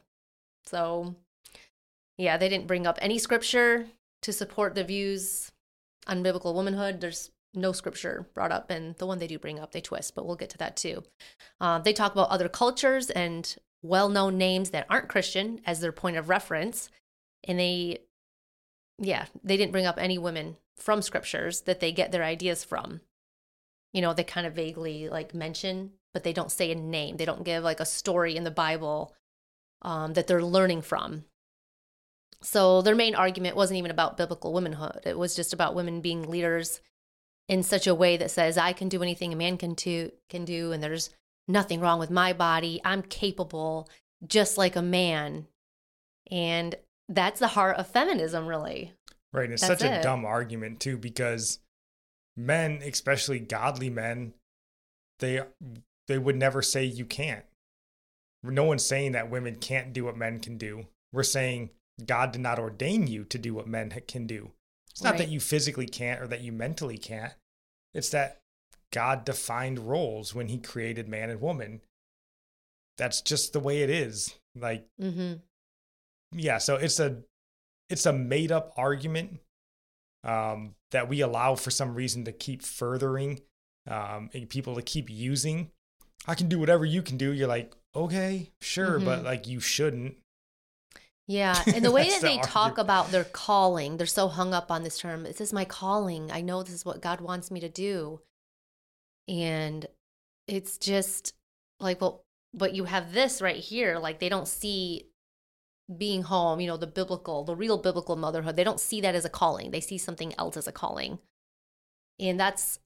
So, yeah, they didn't bring up any scripture to support the views on biblical womanhood. There's no scripture brought up, and the one they do bring up, they twist, but we'll get to that too. Uh, they talk about other cultures and well known names that aren't Christian as their point of reference. And they, yeah, they didn't bring up any women from scriptures that they get their ideas from. You know, they kind of vaguely like mention, but they don't say a name. They don't give like a story in the Bible um, that they're learning from. So their main argument wasn't even about biblical womanhood. It was just about women being leaders in such a way that says I can do anything a man can do can do and there's nothing wrong with my body. I'm capable just like a man. And that's the heart of feminism really. right. And it's That's such a it. dumb argument too because men, especially godly men, they they would never say you can't. No one's saying that women can't do what men can do. We're saying God did not ordain you to do what men can do. It's not Right. that you physically can't or that you mentally can't. It's that God defined roles when he created man and woman. That's just the way it is. Like Mm-hmm. yeah, so it's a it's a made up argument um, that we allow for some reason to keep furthering um, and people to keep using. I can do whatever you can do. You're like, okay, sure, but Mhm. like you shouldn't. Yeah, and the way that the they talk about their calling, they're so hung up on this term. This is my calling. I know this is what God wants me to do. And it's just like, well, but you have this right here. Like they don't see being home, you know, the biblical, the real biblical motherhood. They don't see that as a calling. They see something else as a calling. And that's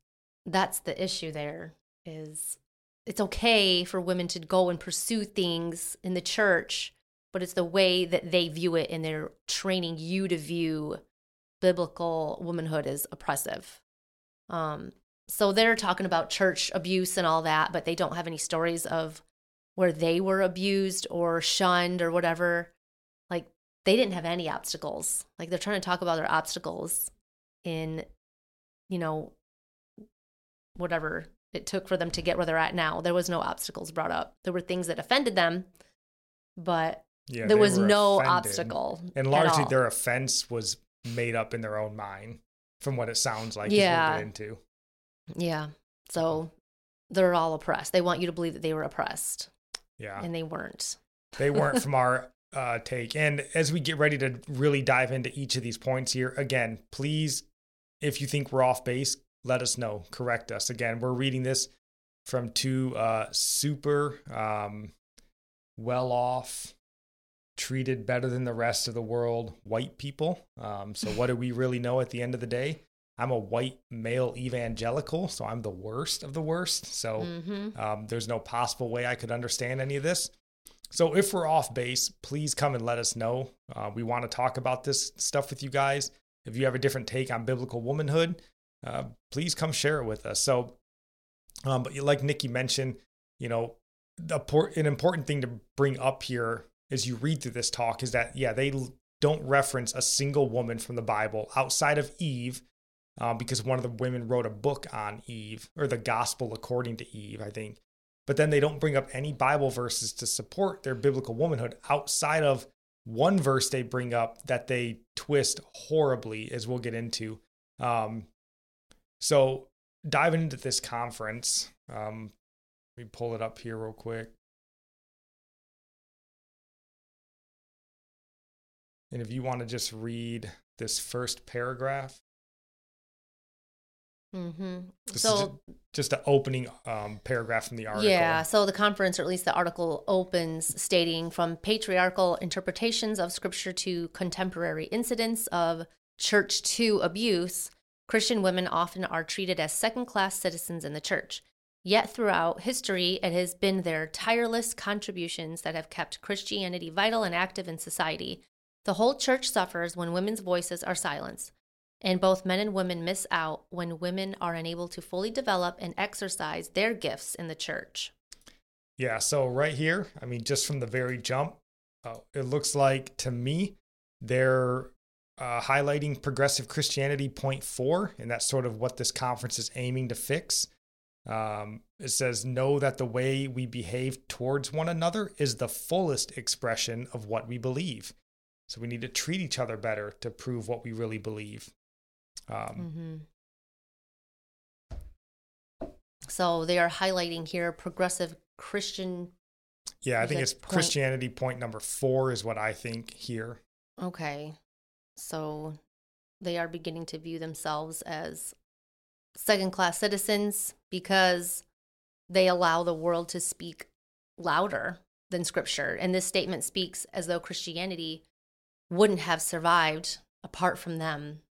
that's the issue there is it's okay for women to go and pursue things in the church but it's the way that they view it and they're training you to view biblical womanhood as oppressive. Um, so they're talking about church abuse and all that, but they don't have any stories of where they were abused or shunned or whatever. Like they didn't have any obstacles. Like they're trying to talk about their obstacles in, you know, whatever it took for them to get where they're at now. There was no obstacles brought up. There were things that offended them, but Yeah, there was no offended. obstacle. and largely their offense was made up in their own mind, from what it sounds like. Yeah. is what we'll get into. Yeah. So they're all oppressed. They want you to believe that they were oppressed, Yeah, and they weren't. they weren't from our uh, take. And as we get ready to really dive into each of these points here, again, please, if you think we're off base, let us know. Correct us. Again, we're reading this from two uh, super um, well off, treated better than the rest of the world white people. Um, so, what do we really know at the end of the day? I'm a white male evangelical, so I'm the worst of the worst. So, hmm um, there's no possible way I could understand any of this. So if we're off base, please come and let us know. Uh, we want to talk about this stuff with you guys. If you have a different take on biblical womanhood, uh, please come share it with us. So, um, but like Nikki mentioned, you know, the, an important thing to bring up here as you read through this talk is that, yeah, they don't reference a single woman from the Bible outside of Eve, uh, because one of the women wrote a book on Eve, or the gospel according to Eve, I think. But then they don't bring up any Bible verses to support their biblical womanhood outside of one verse they bring up that they twist horribly, as we'll get into. Um, so, diving into this conference, um, let me pull it up here real quick. And if you want to just read this first paragraph, hmm this So just the opening um, paragraph from the article. yeah, so the conference, or at least the article, opens stating from patriarchal interpretations of scripture to contemporary incidents of church to abuse, Christian women often are treated as second class citizens in the church. Yet throughout history, it has been their tireless contributions that have kept Christianity vital and active in society. The whole church suffers when women's voices are silenced, and both men and women miss out when women are unable to fully develop and exercise their gifts in the church. Yeah, so right here, I mean, just from the very jump, uh, it looks like to me they're uh, highlighting progressive Christianity point four, and that's sort of what this conference is aiming to fix. Um, it says, Know that the way we behave towards one another is the fullest expression of what we believe. So we need to treat each other better to prove what we really believe. Um, hmm So they are highlighting here progressive Christian. Yeah, I think it's point- Christianity point number four is what I think here. Okay. So they are beginning to view themselves as second class citizens because they allow the world to speak louder than scripture. And this statement speaks as though Christianity wouldn't have survived apart from them.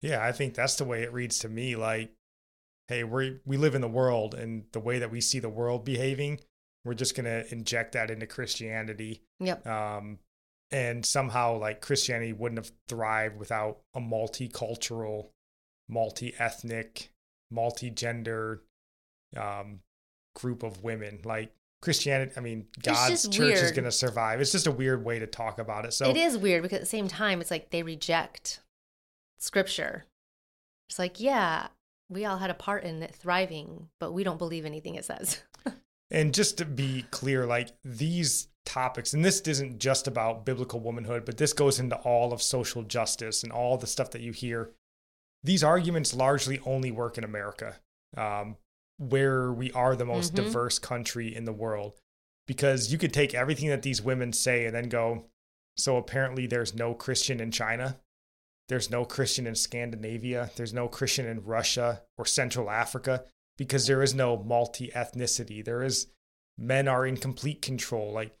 Yeah, I think that's the way it reads to me. Like, hey, we we live in the world, and the way that we see the world behaving, we're just gonna inject that into Christianity. Yep. Um, and somehow, like Christianity wouldn't have thrived without a multicultural, multi-ethnic, multi-gender um, group of women. Like, Christianity, I mean, God's church is going to survive. It's just a weird way to talk about it. So it is weird because at the same time, it's like they reject scripture. It's like, yeah, we all had a part in it thriving, but we don't believe anything it says. And just to be clear, like these topics, and this isn't just about biblical womanhood, but this goes into all of social justice and all the stuff that you hear. These arguments largely only work in America, um, where we are the most Mhm. diverse country in the world. Because you could take everything that these women say and then go, so apparently there's no Christian in China. There's no Christian in Scandinavia. There's no Christian in Russia or Central Africa because there is no multi ethnicity. There is men are in complete control. Like,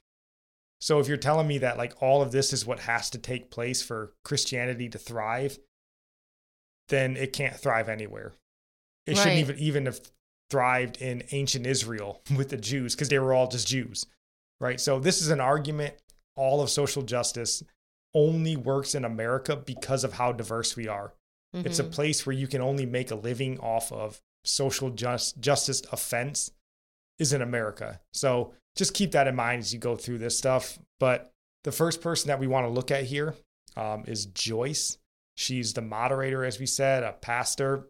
so if you're telling me that like all of this is what has to take place for Christianity to thrive, then it can't thrive anywhere. It shouldn't even even have thrived in ancient Israel with the Jews because they were all just Jews, right? So this is an argument. All of social justice only works in America because of how diverse we are. It's a Mhm. place where you can only make a living off of social just, justice offense is in America. So just keep that in mind as you go through this stuff. But the first person that we want to look at here um, is Joyce. She's the moderator, as we said, a pastor.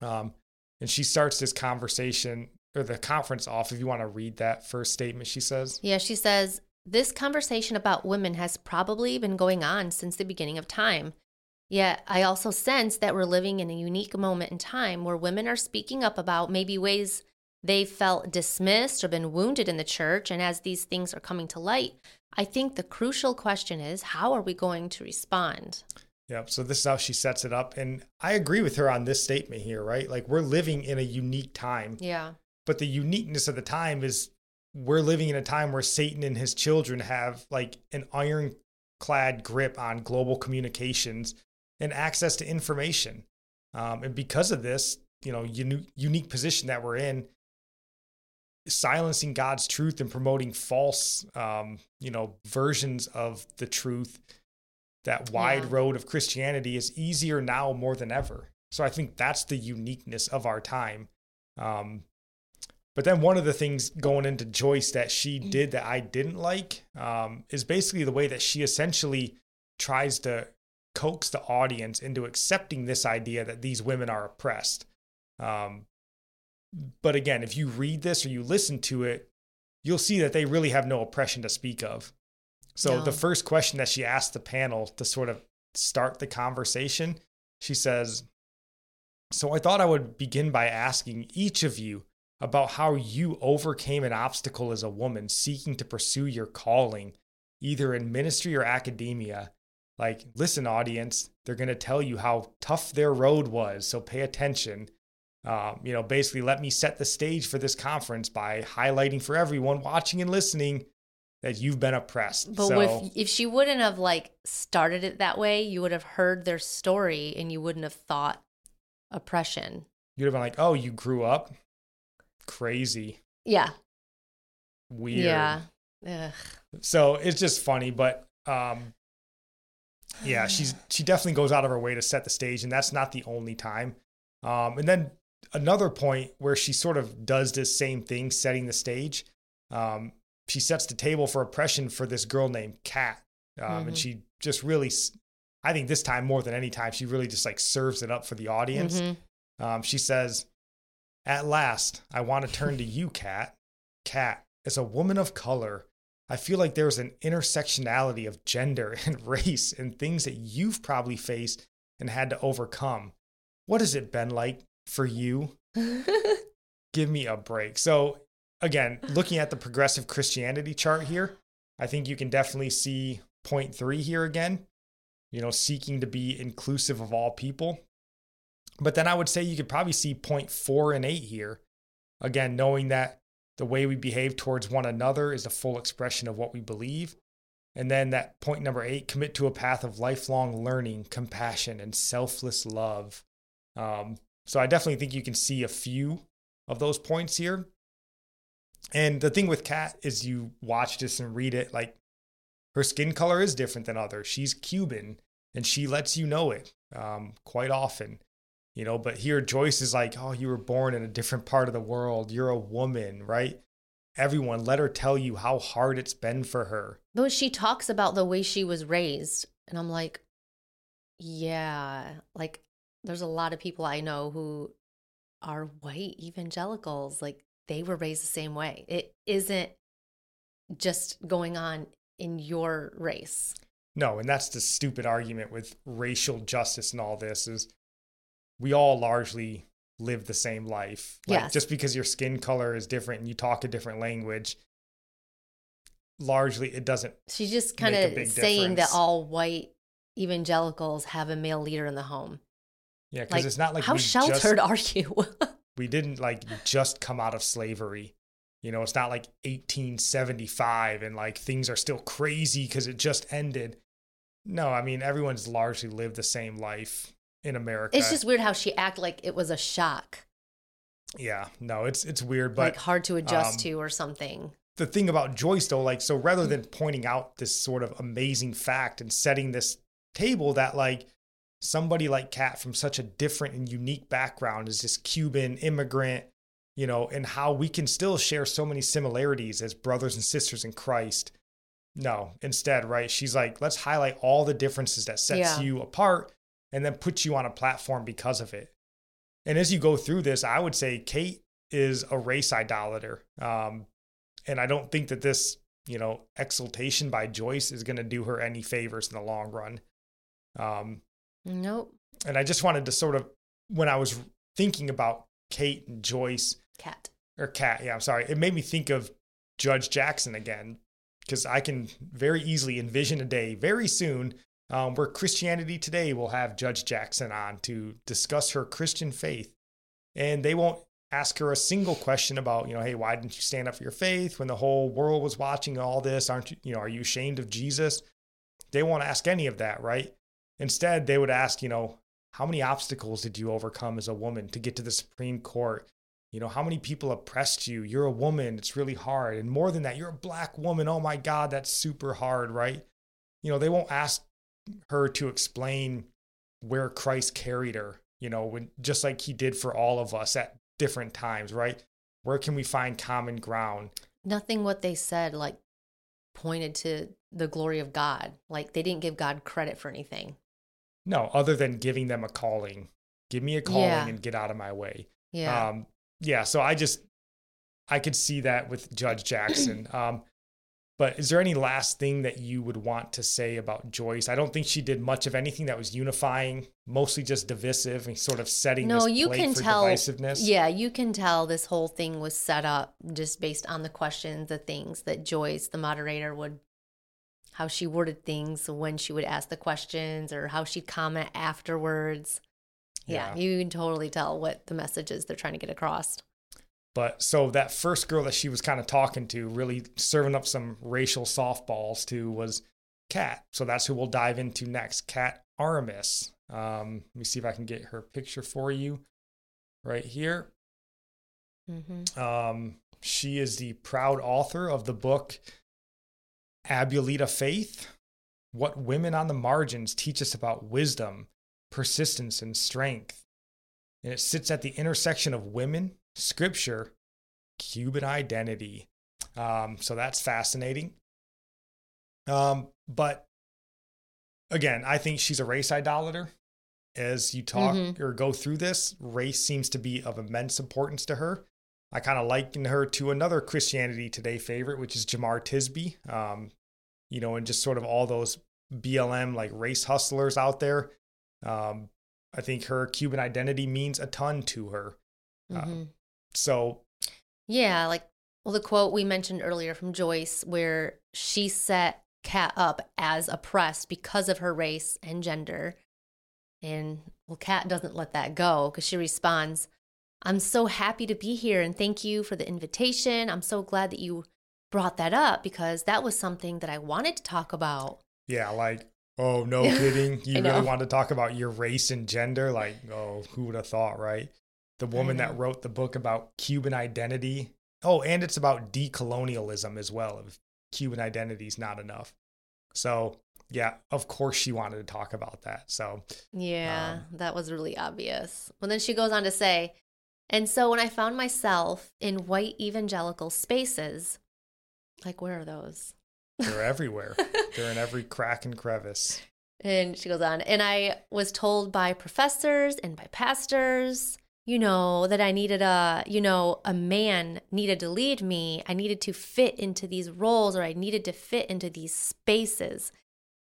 Um, and she starts this conversation or the conference off. If you want to read that first statement, she says. Yeah, she says, This conversation about women has probably been going on since the beginning of time. Yet I also sense that we're living in a unique moment in time where women are speaking up about maybe ways they felt dismissed or been wounded in the church. And as these things are coming to light, I think the crucial question is how are we going to respond? Yep. So this is how she sets it up. And I agree with her on this statement here, right? Like we're living in a unique time. Yeah. But the uniqueness of the time is we're living in a time where Satan and his children have like an ironclad grip on global communications and access to information. Um, and because of this, you know, uni- unique position that we're in, silencing God's truth and promoting false, um, you know, versions of the truth, that wide Yeah. road of Christianity is easier now more than ever. So I think that's the uniqueness of our time. Um, but then one of the things going into Joyce that she did that I didn't like um, is basically the way that she essentially tries to coax the audience into accepting this idea that these women are oppressed. Um, but again, if you read this or you listen to it, you'll see that they really have no oppression to speak of. So No. the first question that she asked the panel to sort of start the conversation, she says, So I thought I would begin by asking each of you about how you overcame an obstacle as a woman seeking to pursue your calling, either in ministry or academia. Like, listen, audience, they're going to tell you how tough their road was. So pay attention. Um, you know, basically, let me set the stage for this conference by highlighting for everyone watching and listening that you've been oppressed. But so, if if she wouldn't have like started it that way, you would have heard their story and you wouldn't have thought oppression. you'd have been like, oh, you grew up crazy, Yeah. weird. Yeah. Ugh. So it's just funny, but um, yeah, she's she definitely goes out of her way to set the stage, and that's not the only time. Um, and then another point where she sort of does this same thing, setting the stage. Um, she sets the table for oppression for this girl named Kat, um, and Mhm. she just really, I think this time more than any time, she really just like serves it up for the audience. Mhm. Um, she says, At last, I want to turn to you, Kat. Kat, as a woman of color, I feel like there's an intersectionality of gender and race and things that you've probably faced and had to overcome. What has it been like for you? Give me a break. So, again, looking at the progressive Christianity chart here, I think you can definitely see point three here again, you know, seeking to be inclusive of all people. But then I would say you could probably see point four and eight here. Again, knowing that the way we behave towards one another is a full expression of what we believe. And then that point number eight commit to a path of lifelong learning, compassion, and selfless love. Um, so I definitely think you can see a few of those points here. And the thing with Kat is you watch this and read it, like her skin color is different than others. She's Cuban and she lets you know it um, quite often you know but here joyce is like oh you were born in a different part of the world you're a woman right everyone. Let her tell you how hard it's been for her. But she talks about the way she was raised, and I'm like, yeah, like there's a lot of people I know who are white evangelicals. Like they were raised the same way. It isn't just going on in your race. No, and that's the stupid argument with racial justice and all this is we all largely live the same life. Like Yes. just because your skin color is different and you talk a different language, largely it doesn't She's just kind of saying that all white evangelicals have a male leader in the home. yeah, because Like, it's not like how sheltered just, are you? We didn't like just come out of slavery. You know, it's not like 1875 and like things are still crazy because it just ended. No, I mean everyone's largely lived the same life in America. it's just weird how she act like it was a shock, yeah, no, it's it's weird, but like hard to adjust um, to or something. the thing about Joyce though, like so rather than pointing out this sort of amazing fact and setting this table that like somebody like Kat from such a different and unique background is this Cuban immigrant, you know, and how we can still share so many similarities as brothers and sisters in Christ. No, instead, right? She's like, let's highlight all the differences that sets Yeah. you apart and then put you on a platform because of it. And as you go through this, I would say Kate is a race idolater. Um, and I don't think that this, you know, exaltation by Joyce is going to do her any favors in the long run. Um, Nope. and I just wanted to sort of, when I was thinking about Kate and Joyce Cat. or Cat, yeah, I'm sorry, it made me think of Judge Jackson again, because I can very easily envision a day very soon um, where Christianity Today will have Judge Jackson on to discuss her Christian faith. And they won't ask her a single question about, you know, hey, why didn't you stand up for your faith when the whole world was watching all this? Aren't you, you know, are you ashamed of Jesus? They won't ask any of that, right? Instead, they would ask, you know, how many obstacles did you overcome as a woman to get to the Supreme Court? You know, how many people oppressed you? You're a woman, it's really hard. And more than that, you're a black woman. Oh my God, that's super hard, right? You know, they won't ask her to explain where Christ carried her, you know, when just like he did for all of us at different times, right? Where can we find common ground? Nothing what they said like pointed to the glory of God. Like they didn't give God credit for anything. No, other than giving them a calling. Give me a calling Yeah. and get out of my way. Yeah. Um, yeah, so I just I could see that with Judge Jackson. Um, but is there any last thing that you would want to say about Joyce? I don't think she did much of anything that was unifying, mostly just divisive and sort of setting no, this you can for tell. divisiveness. Yeah, you can tell this whole thing was set up just based on the questions, the things that Joyce, the moderator, would how she worded things when she would ask the questions or how she'd comment afterwards. Yeah, Yeah. you can totally tell what the messages they're trying to get across. But so that first girl that she was kind of talking to, really serving up some racial softballs to, was Kat. So that's who we'll dive into next. Kat Armas. Um, let me see if I can get her picture for you right here. hmm Um, she is the proud author of the book Abuelita Faith What Women on the Margins Teach Us About Wisdom, Persistence, and Strength. And it sits at the intersection of women, scripture, Cuban identity. Um, so that's fascinating. Um, but again, I think she's a race idolater. As you talk Mhm. or go through this, race seems to be of immense importance to her. I kind of liken her to another Christianity Today favorite, which is Jemar Tisby. Um, you know, and just sort of all those BLM like race hustlers out there. Um, I think her Cuban identity means a ton to her. Uh, hmm So Yeah, like well, the quote we mentioned earlier from Joyce, where she set Kat up as oppressed because of her race and gender. And well, Kat doesn't let that go because she responds, I'm so happy to be here and thank you for the invitation. I'm so glad that you brought that up because that was something that I wanted to talk about. yeah, like oh no kidding, you really want to talk about your race and gender? Like oh, who would have thought, right? The woman that wrote the book about Cuban identity. Oh, and it's about decolonialism as well. If Cuban identity is not enough, so yeah, of course she wanted to talk about that. So Yeah, Um, that was really obvious. Well, then she goes on to say, And so when I found myself in white evangelical spaces, like where are those? They're everywhere. They're in every crack and crevice. And she goes on, and I was told by professors and by pastors, you know, that I needed a, you know, a man needed to lead me. I needed to fit into these roles or I needed to fit into these spaces.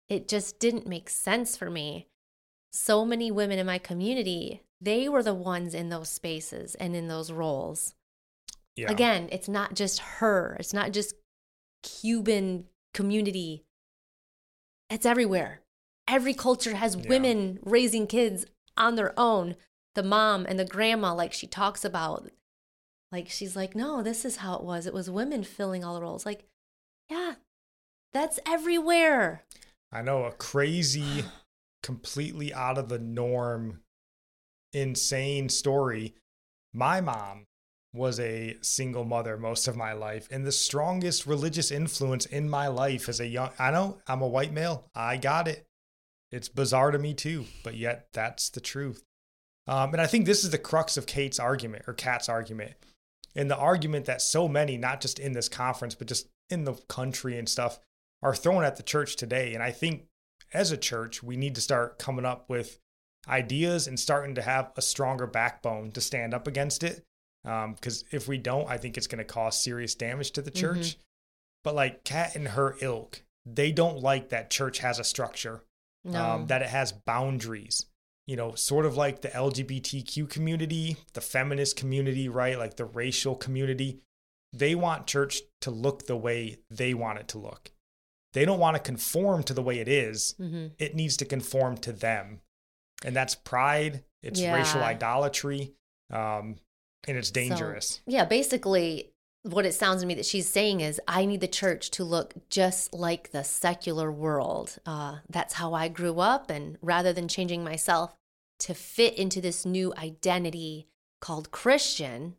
It just didn't make sense for me. So many women in my community, they were the ones in those spaces and in those roles. Yeah. Again, it's not just her, it's not just Cuban community, it's everywhere. Every culture has Yeah. women raising kids on their own. The mom and the grandma, like she talks about, like she's like, no, this is how it was. It was women filling all the roles. Like, yeah, that's everywhere. I know a crazy, completely out of the norm, insane story. My mom was a single mother most of my life, and the strongest religious influence in my life as a young. I know I'm a white male. I got it. It's bizarre to me too, but yet that's the truth. Um, and I think this is the crux of Kate's argument or Kat's argument, and the argument that so many, not just in this conference, but just in the country and stuff, are thrown at the church today. And I think as a church, we need to start coming up with ideas and starting to have a stronger backbone to stand up against it. Because if we don't, I think it's going to cause serious damage to the church. But like Kat and her ilk, they don't like that church has a structure, No. um, that it has boundaries. You know, sort of like the LGBTQ community, the feminist community, right? Like the racial community. They want church to look the way they want it to look. They don't want to conform to the way it is. hmm It needs to conform to them. And that's pride, it's racial idolatry, um, and it's So- dangerous. Yeah, basically, what it sounds to me that she's saying is, I need the church to look just like the secular world. Uh, that's how I grew up. And rather than changing myself to fit into this new identity called Christian,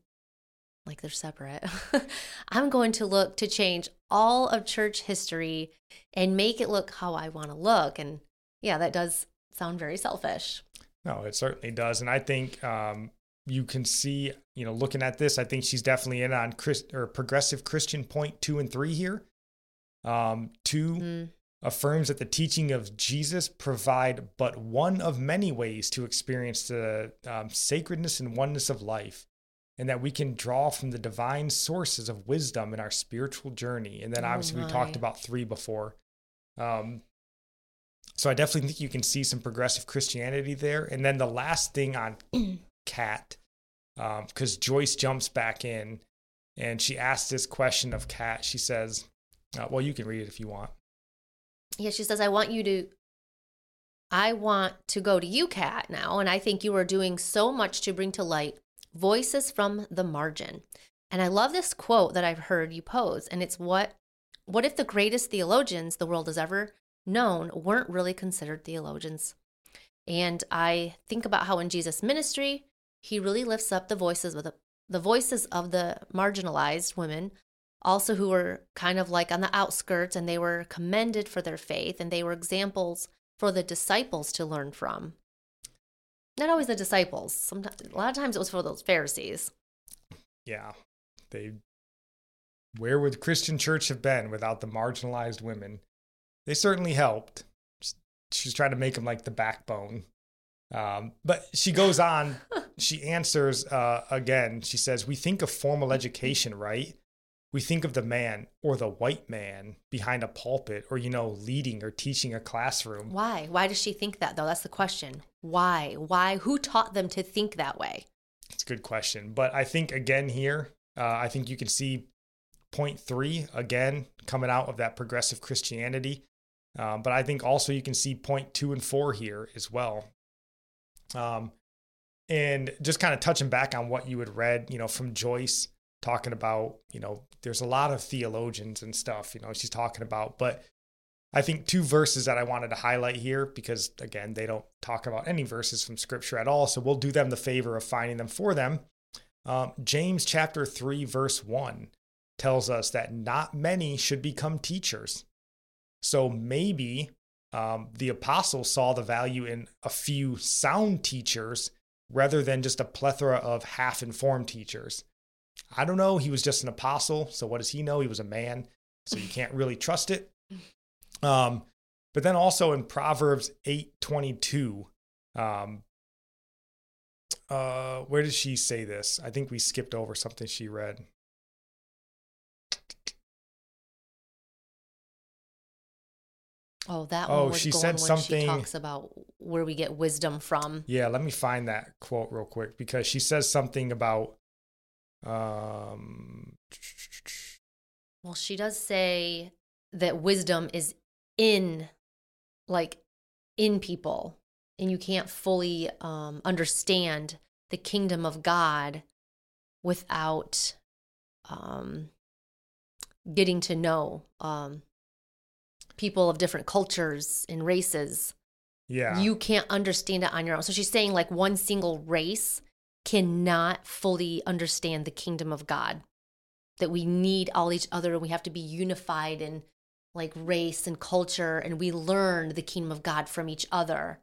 like they're separate, I'm going to look to change all of church history and make it look how I want to look. And yeah, that does sound very selfish. No, it certainly does. And I think um, you can see, you know, looking at this, I think she's definitely in on Christ or progressive Christian point two and three here. Um, two Mm. affirms that the teaching of Jesus provide but one of many ways to experience the um, sacredness and oneness of life, and that we can draw from the divine sources of wisdom in our spiritual journey. And then Oh obviously we talked about three before. Um, so I definitely think you can see some progressive Christianity there. And then the last thing on Kat, because Joyce jumps back in and she asks this question of Kat. She says, uh, "Well, you can read it if you want." Yeah, she says, I want you to, I want to go to you, UCAT now. And I think you are doing so much to bring to light voices from the margin. And I love this quote that I've heard you pose. And it's what, what if the greatest theologians the world has ever known weren't really considered theologians? And I think about how in Jesus' ministry, he really lifts up the voices of the, the voices of the marginalized women also who were kind of like on the outskirts and they were commended for their faith and they were examples for the disciples to learn from not always the disciples sometimes a lot of times it was for those pharisees Yeah, they. Where would Christian church have been without the marginalized women? They certainly helped. She's trying to make them like the backbone. Um, but she goes on. she answers uh, again. She says, "We think of formal education, right? We think of the man or the white man behind a pulpit, or you know, leading or teaching a classroom. why why does she think that though that's the question why why who taught them to think that way It's a good question. But I think again here, uh, I think you can see point three again coming out of that progressive Christianity. Um, but I think also you can see point two and four here as well. Um, and just kind of touching back on what you had read, you know, from Joyce talking about, you know, there's a lot of theologians and stuff, you know, she's talking about, but I think two verses that I wanted to highlight here because again, they don't talk about any verses from scripture at all. So we'll do them the favor of finding them for them. Um, James chapter 3, verse 1 tells us that not many should become teachers. So maybe um, the apostle saw the value in a few sound teachers rather than just a plethora of half informed teachers. I don't know. He was just an apostle. So what does he know? He was a man. So you can't really trust it. Um, but then also in Proverbs 8:22, um, uh, where did she say this? I think we skipped over something she read. Oh, that Oh, one was she going said something- she talks about where we get wisdom from. Yeah, let me find that quote real quick because she says something about um Well, she does say that wisdom is in, like, in people, and you can't fully um, understand the kingdom of God without um, getting to know um, people of different cultures and races. yeah. You can't understand it on your own. So she's saying, like, one single race cannot fully understand the kingdom of God. That we need all each other and we have to be unified in like race and culture and we learn the kingdom of God from each other.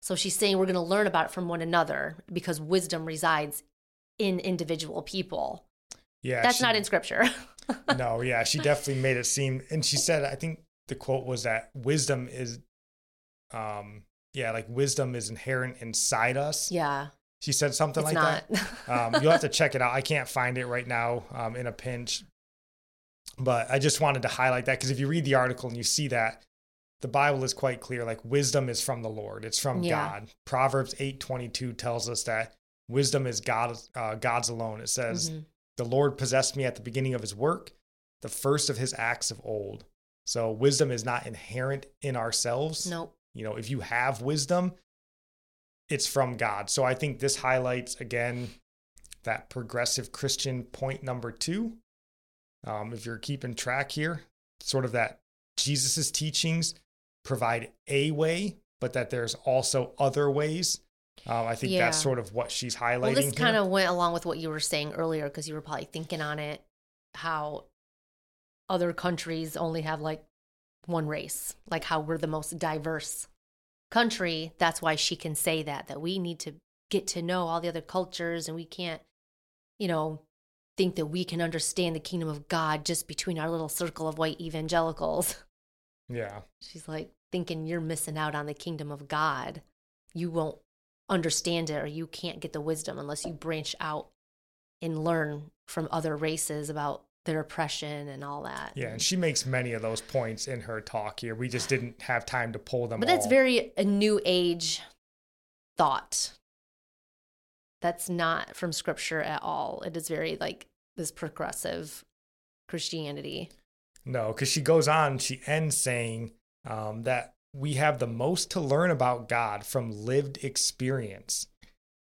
So she's saying we're going to learn about it from one another because wisdom resides in individual people. yeah. That's she- not in scripture. no, yeah, she definitely made it seem and she said I think the quote was that wisdom is um yeah, like wisdom is inherent inside us. yeah, She said something it's like not. that. Um, you'll have to check it out. I can't find it right now um, in a pinch, but I just wanted to highlight that because if you read the article and you see that, the Bible is quite clear. Like wisdom is from the Lord; it's from Yeah. God. Proverbs eight twenty two tells us that wisdom is God, uh, God's alone. It says, Mhm. "The Lord possessed me at the beginning of His work, the first of His acts of old." So wisdom is not inherent in ourselves. Nope. You know, if you have wisdom, it's from God. So I think this highlights again that progressive Christian point number two. Um, if you're keeping track here, sort of that Jesus's teachings provide a way, but that there's also other ways. Um, I think Yeah. that's sort of what she's highlighting. Well, this kind of went along with what you were saying earlier because you were probably thinking on it how other countries only have like one race, like how we're the most diverse country. That's why she can say that, that we need to get to know all the other cultures and we can't, you know, think that we can understand the kingdom of God just between our little circle of white evangelicals. yeah. She's like thinking you're missing out on the kingdom of God. You won't understand it or you can't get the wisdom unless you branch out and learn from other races about their oppression and all that. Yeah, and she makes many of those points in her talk here. We just didn't have time to pull them But that's all. very a new age thought. That's not from scripture at all. It is very like this progressive Christianity. No, because she goes on, she ends saying um, that we have the most to learn about God from lived experience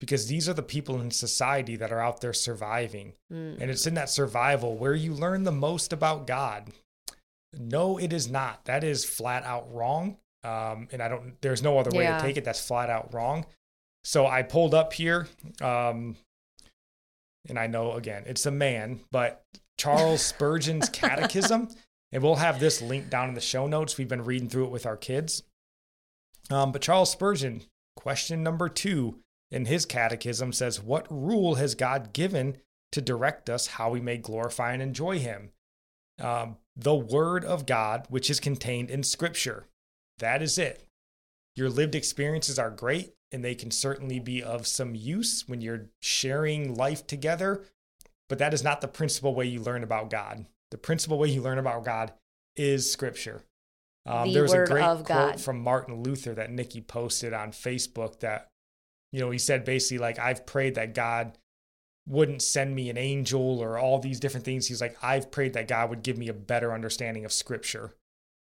because these are the people in society that are out there surviving. Mm. And it's in that survival where you learn the most about God. No, it is not. That is flat out wrong. Um, and I don't, there's no other way Yeah. to take it. That's flat out wrong. So I pulled up here, um, and I know again, it's a man, but Charles Spurgeon's Catechism, and we'll have this link down in the show notes. We've been reading through it with our kids. Um, but Charles Spurgeon, question number two in his catechism says, What rule has God given to direct us how we may glorify and enjoy Him? Um, the Word of God, which is contained in Scripture. That is it. Your lived experiences are great, and they can certainly be of some use when you're sharing life together, but that is not the principal way you learn about God. The principal way you learn about God is Scripture. Um, The there's a Word great quote from Martin Luther that Nikki posted on Facebook that, you know, he said basically, like, I've prayed that God wouldn't send me an angel or all these different things. He's like, I've prayed that God would give me a better understanding of Scripture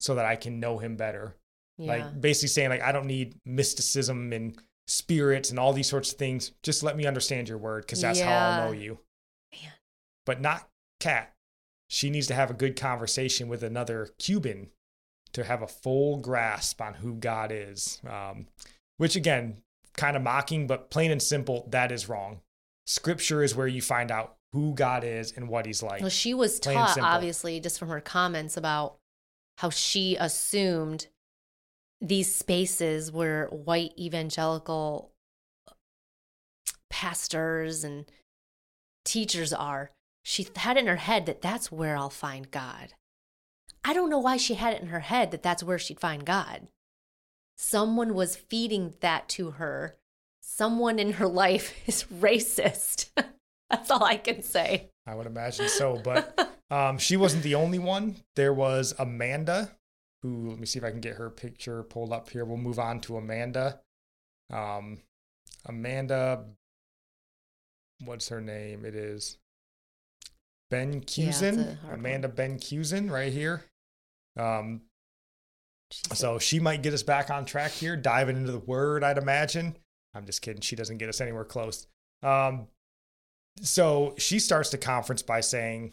so that I can know Him better. Yeah. Like, basically saying, like, I don't need mysticism and spirits and all these sorts of things. Just let me understand your word because that's how I'll know you. Man. But not Kat. She needs to have a good conversation with another Cuban to have a full grasp on who God is. Um, which again, kind of mocking, but plain and simple, that is wrong. Scripture is where you find out who God is and what He's like. Well, she was Plain taught, obviously, just from her comments about how she assumed these spaces were white evangelical pastors and teachers are, she had in her head that that's where I'll find God. I don't know why she had it in her head that that's where she'd find God. Someone was feeding that to her. Someone in her life is racist. that's all I can say. I would imagine so, but um, she wasn't the only one. There was Amanda, who let me see if I can get her picture pulled up here. We'll move on to Amanda. Um, Amanda, what's her name? It is Benckhuysen. hard Amanda Benckhuysen, right here. Um, So she might get us back on track here, diving into the word, I'd imagine. I'm just kidding. She doesn't get us anywhere close. Um, so she starts the conference by saying,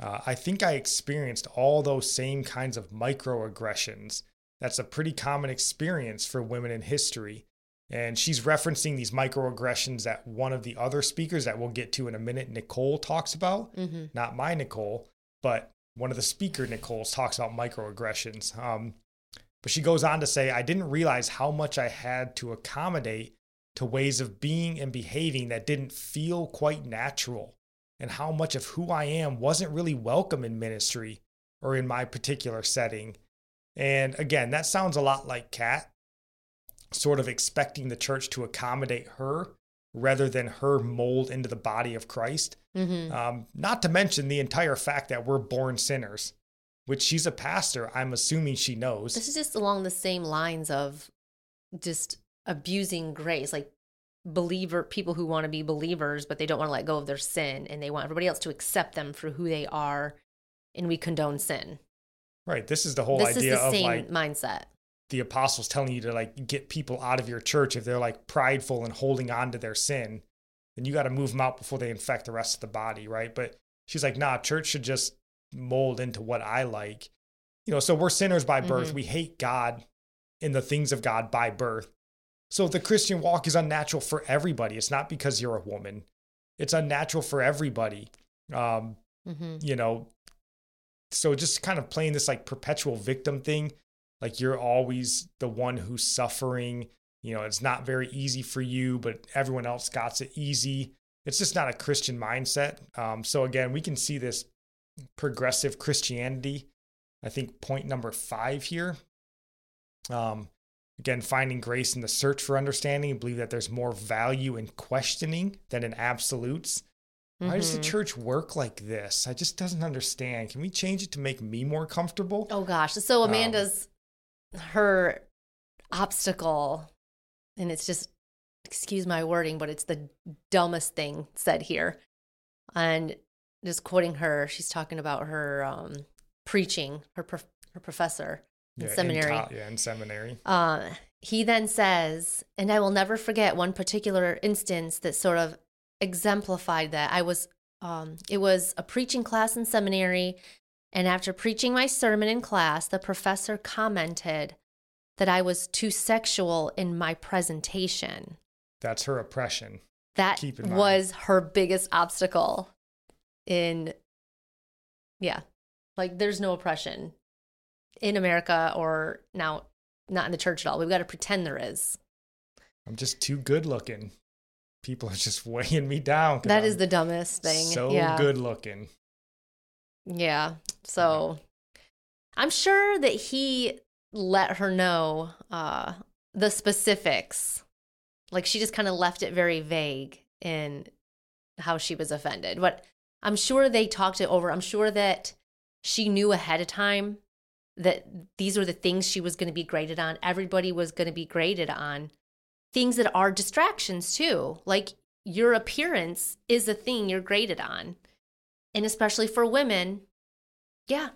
uh, I think I experienced all those same kinds of microaggressions. That's a pretty common experience for women in history. And she's referencing these microaggressions that one of the other speakers that we'll get to in a minute, Nicole, talks about. hmm Not my Nicole, but one of the speaker Nicole's talks about microaggressions. Um, but she goes on to say, I didn't realize how much I had to accommodate to ways of being and behaving that didn't feel quite natural, and how much of who I am wasn't really welcome in ministry or in my particular setting. And again, that sounds a lot like Kat, sort of expecting the church to accommodate her rather than her mold into the body of Christ. hmm Um, not to mention the entire fact that we're born sinners, which she's a pastor. I'm assuming she knows. This is just along the same lines of just abusing grace, like believer people who want to be believers, but they don't want to let go of their sin and they want everybody else to accept them for who they are, and we condone sin. right. This is the whole this is idea the of like mindset. the apostles telling you to like get people out of your church if they're like prideful and holding on to their sin. Then you got to move them out before they infect the rest of the body, right? But she's like, nah, church should just mold into what I like. You know, so we're sinners by birth. Mhm. We hate God and the things of God by birth. So the Christian walk is unnatural for everybody. It's not because you're a woman. It's unnatural for everybody. Um, hmm you know, so just kind of playing this like perpetual victim thing, like you're always the one who's suffering. You know, it's not very easy for you, but everyone else got it easy. It's just not a Christian mindset. Um, so again, we can see this progressive Christianity. I think point number five here. Um, again, finding grace in the search for understanding. I believe that there's more value in questioning than in absolutes. Why does the Mhm. church work like this? I just doesn't understand. Can we change it to make me more comfortable? Oh gosh. So Um, Amanda's her obstacle, and it's just excuse my wording, but it's the dumbest thing said here. And just quoting her, she's talking about her um, preaching, her prof- her professor in Yeah, seminary. In co- yeah, in seminary. Uh, he then says, and I will never forget one particular instance that sort of exemplified that. I was, um, it was a preaching class in seminary, and after preaching my sermon in class, the professor commented that I was too sexual in my presentation. That's her oppression. That Keep in mind. was her biggest obstacle in, yeah, like there's no oppression in America or now not in the church at all. We've got to pretend there is. I'm just too good looking. People are just weighing me down. That is I'm the dumbest thing. So yeah. good looking. Yeah. So I'm sure that he let her know uh, the specifics. Like she just kind of left it very vague in how she was offended. But I'm sure they talked it over. I'm sure that she knew ahead of time that these were the things she was going to be graded on. Everybody was going to be graded on things that are distractions too. Like your appearance is a thing you're graded on. And especially for women, yeah,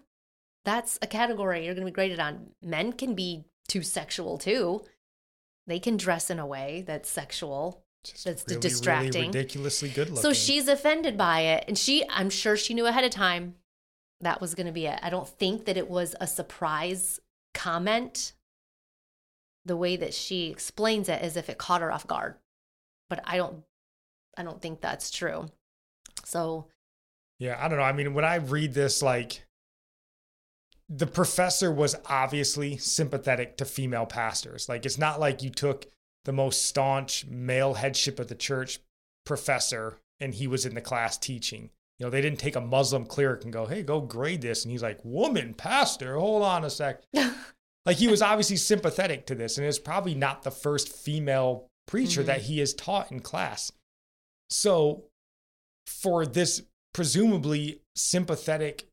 that's a category you're going to be graded on. Men can be too sexual too. They can dress in a way that's sexual. Just That's really, distracting. Really ridiculously good looking. So she's offended by it. And she, I'm sure she knew ahead of time that was going to be it. I don't think that it was a surprise comment. The way that she explains it as if it caught her off guard. But I don't, I don't think that's true. So, Yeah, I don't know. I mean, when I read this, like, the professor was obviously sympathetic to female pastors. Like, it's not like you took the most staunch male headship of the church, professor and he was in the class teaching. You know, they didn't take a Muslim cleric and go, hey, go grade this. And he's like, woman, pastor, hold on a sec. like he was obviously sympathetic to this. And it's probably not the first female preacher Mhm. that he has taught in class. So for this presumably sympathetic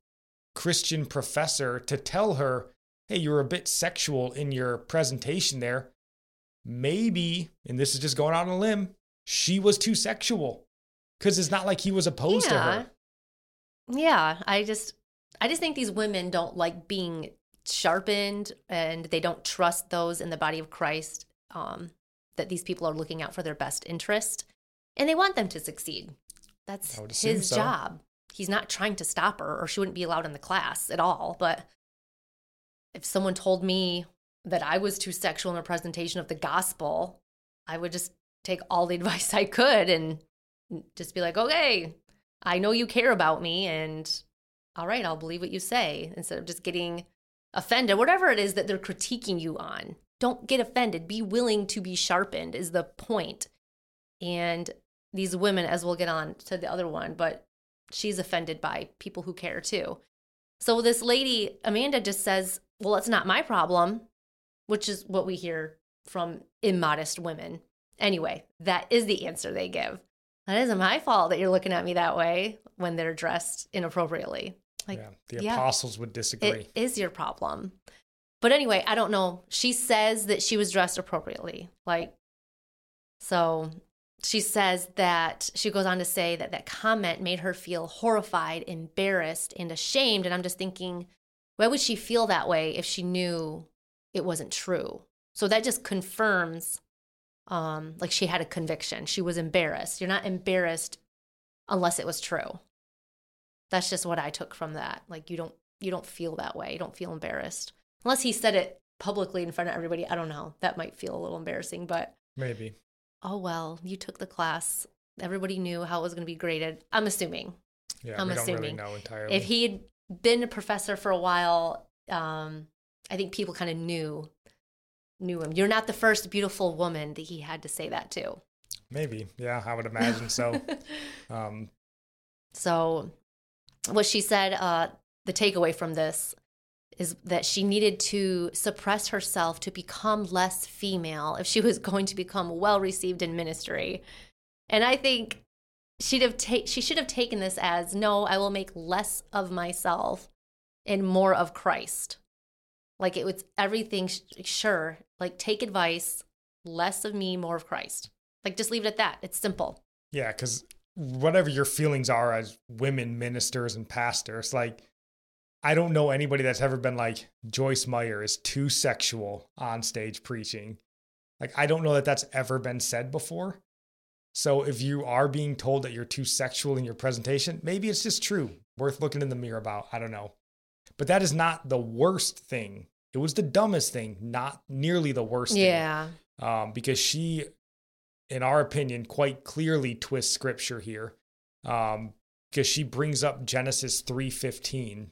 Christian professor to tell her, hey, you're a bit sexual in your presentation there, maybe, and this is just going out on a limb, she was too sexual. Because it's not like he was opposed to her. Yeah, I just I just think these women don't like being sharpened and they don't trust those in the body of Christ um that these people are looking out for their best interest and they want them to succeed. That's I would assume his so. job. He's not trying to stop her or she wouldn't be allowed in the class at all, but if someone told me that I was too sexual in a presentation of the gospel, I would just take all the advice I could and just be like, okay, I know you care about me, and all right, I'll believe what you say instead of just getting offended. Whatever it is that they're critiquing you on, don't get offended. Be willing to be sharpened, is the point. And these women, as we'll get on to the other one, but she's offended by people who care too. So this lady, Amanda, just says, well, it's not my problem, which is what we hear from immodest women. Anyway, that is the answer they give. That isn't my fault that you're looking at me that way when they're dressed inappropriately. Like, yeah, the yeah. apostles would disagree. it is your problem. But anyway, I don't know. She says that she was dressed appropriately. Like, so she says that she goes on to say that that comment made her feel horrified, embarrassed, and ashamed. And I'm just thinking, why would she feel that way if she knew it wasn't true? So that just confirms, um, like she had a conviction. She was embarrassed. You're not embarrassed unless it was true. That's just what I took from that. Like you don't you don't feel that way. You don't feel embarrassed unless he said it publicly in front of everybody. I don't know. That might feel a little embarrassing, but Maybe. oh well, you took the class. Everybody knew how it was going to be graded. I'm assuming. Yeah, I'm really assuming. entirely. If he had been a professor for a while, um, I think people kind of knew knew him. You're not the first beautiful woman that he had to say that to. Maybe. Yeah, I would imagine so. um, So, what she said, uh, the takeaway from this is that she needed to suppress herself to become less female if she was going to become well received in ministry. And I think she'd have ta- she should have taken this as no, I will make less of myself and more of Christ. Like it was everything, sh- sure, like take advice, less of me, more of Christ. Like just leave it at that. It's simple. yeah, because whatever your feelings are as women ministers and pastors, like I don't know anybody that's ever been like Joyce Meyer is too sexual on stage preaching. Like I don't know that that's ever been said before. So if you are being told that you're too sexual in your presentation, maybe it's just true, worth looking in the mirror about. I don't know. But that is not the worst thing. It was the dumbest thing, not nearly the worst thing. Yeah. um, because she, in our opinion, quite clearly twists scripture here, um, because she brings up Genesis three fifteen.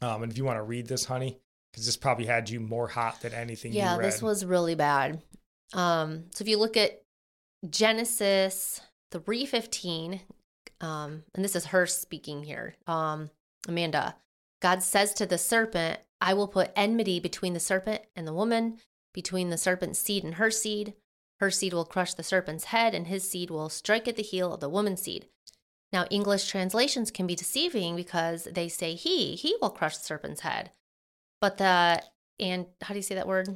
Um, and if you want to read this, honey, because this probably had you more hot than anything. Yeah, this was really bad. Um, so if you look at Genesis three fifteen, um, and this is her speaking here, um, Amanda. God says to the serpent, "I will put enmity between the serpent and the woman, between the serpent's seed and her seed. Her seed will crush the serpent's head, and his seed will strike at the heel of the woman's seed." Now, English translations can be deceiving because they say he, he will crush the serpent's head. But the, and how do you say that word?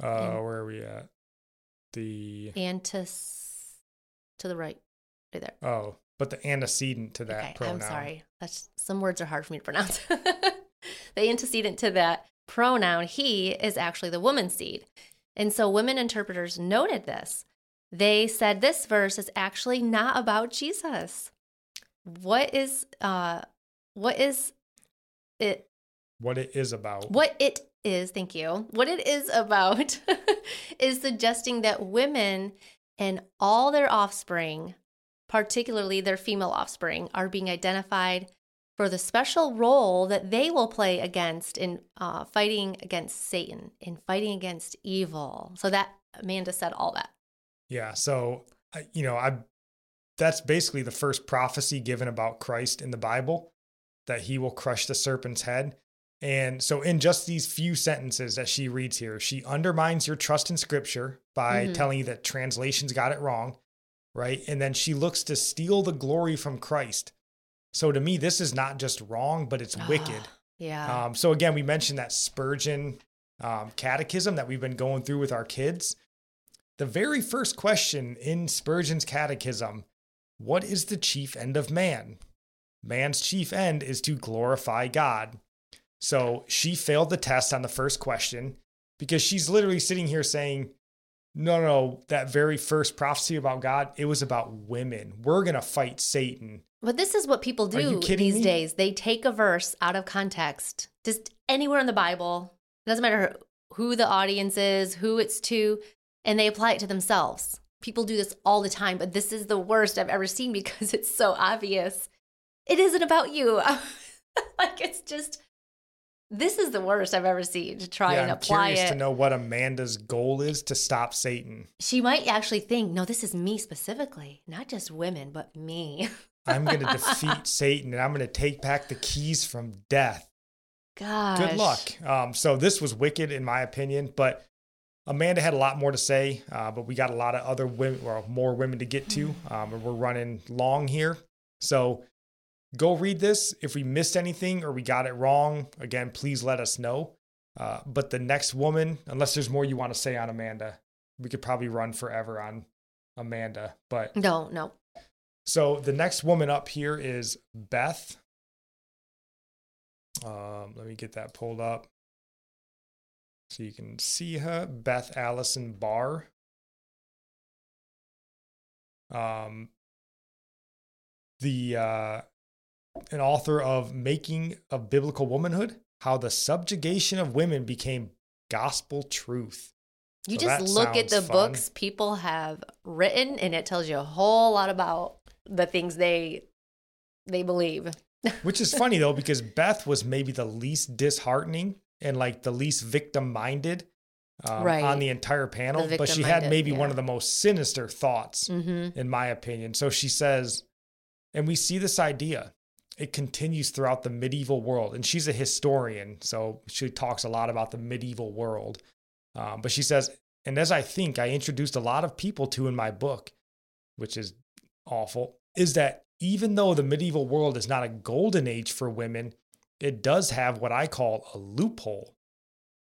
Uh, where are we at? The Antis to the right, right there. oh, but the antecedent to that okay, pronoun. I'm sorry. That's some words are hard for me to pronounce. the antecedent to that pronoun he is actually the woman's seed. And so women interpreters noted this. They said this verse is actually not about Jesus. What is uh what is it What it is about. what it is, thank you. What it is about is suggesting that women and all their offspring, particularly their female offspring, are being identified for the special role that they will play against in uh, fighting against Satan, in fighting against evil. So that Amanda said all that. Yeah. So, you know, I that's basically the first prophecy given about Christ in the Bible that he will crush the serpent's head. And so, in just these few sentences that she reads here, she undermines your trust in scripture by Mhm. telling you that translations got it wrong, right? And then she looks to steal the glory from Christ. So, to me, this is not just wrong, but it's wicked. Yeah. Um, so again, we mentioned that Spurgeon um, catechism that we've been going through with our kids. The very first question in Spurgeon's catechism What is the chief end of man? Man's chief end is to glorify God. So she failed the test on the first question because she's literally sitting here saying, no, no, that very first prophecy about God, it was about women. We're going to fight Satan. But this is what people do these me? days. They take a verse out of context, just anywhere in the Bible. It doesn't matter who the audience is, who it's to, and they apply it to themselves. People do this all the time, but this is the worst I've ever seen because it's so obvious. It isn't about you. like it's just this is the worst I've ever seen to try yeah, and I'm apply curious it. to know what Amanda's goal is to stop Satan. She might actually think, no, this is me specifically, not just women, but me. I'm going to defeat Satan and I'm going to take back the keys from death. Gosh. Good luck. Um, so this was wicked in my opinion, but Amanda had a lot more to say, uh, but we got a lot of other women, or more women to get to, um, and we're running long here. So go read this. If we missed anything or we got it wrong, again, please let us know. Uh, but the next woman, unless there's more you want to say on Amanda, we could probably run forever on Amanda. But No, no. so the next woman up here is Beth. Um, let me get that pulled up so you can see her. Beth Allison Barr. Um, the uh, an author of Making of Biblical Womanhood: How the Subjugation of Women Became Gospel Truth. You So just look at the fun. books people have written and it tells you a whole lot about the things they they believe. Which is funny though, because Beth was maybe the least disheartening and like the least victim minded um, Right. on the entire panel. The but she had victim-minded, maybe one of the most sinister thoughts, Mm-hmm. in my opinion. So she says, and we see this idea. It continues throughout the medieval world. And she's a historian. So she talks a lot about the medieval world. Um, but she says, and as I think I introduced a lot of people to in my book, which is awful, is that even though the medieval world is not a golden age for women, it does have what I call a loophole.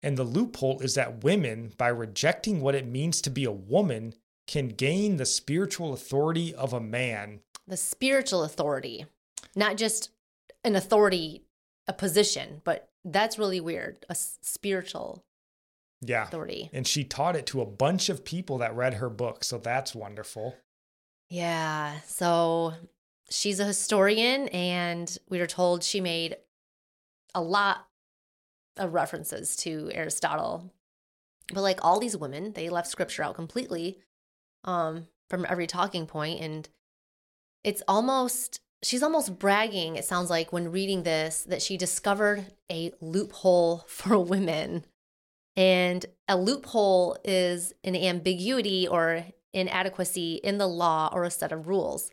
And the loophole is that women, by rejecting what it means to be a woman, can gain the spiritual authority of a man. The spiritual authority, not just an authority, a position, but that's really weird, a spiritual Yeah. authority. And she taught it to a bunch of people that read her book. So that's wonderful. Yeah. So she's a historian, and we were told she made a lot of references to Aristotle. But like all these women, they left scripture out completely um, from every talking point, and it's almost she's almost bragging. It sounds like when reading this that she discovered a loophole for women. And a loophole is an ambiguity or inadequacy in the law or a set of rules.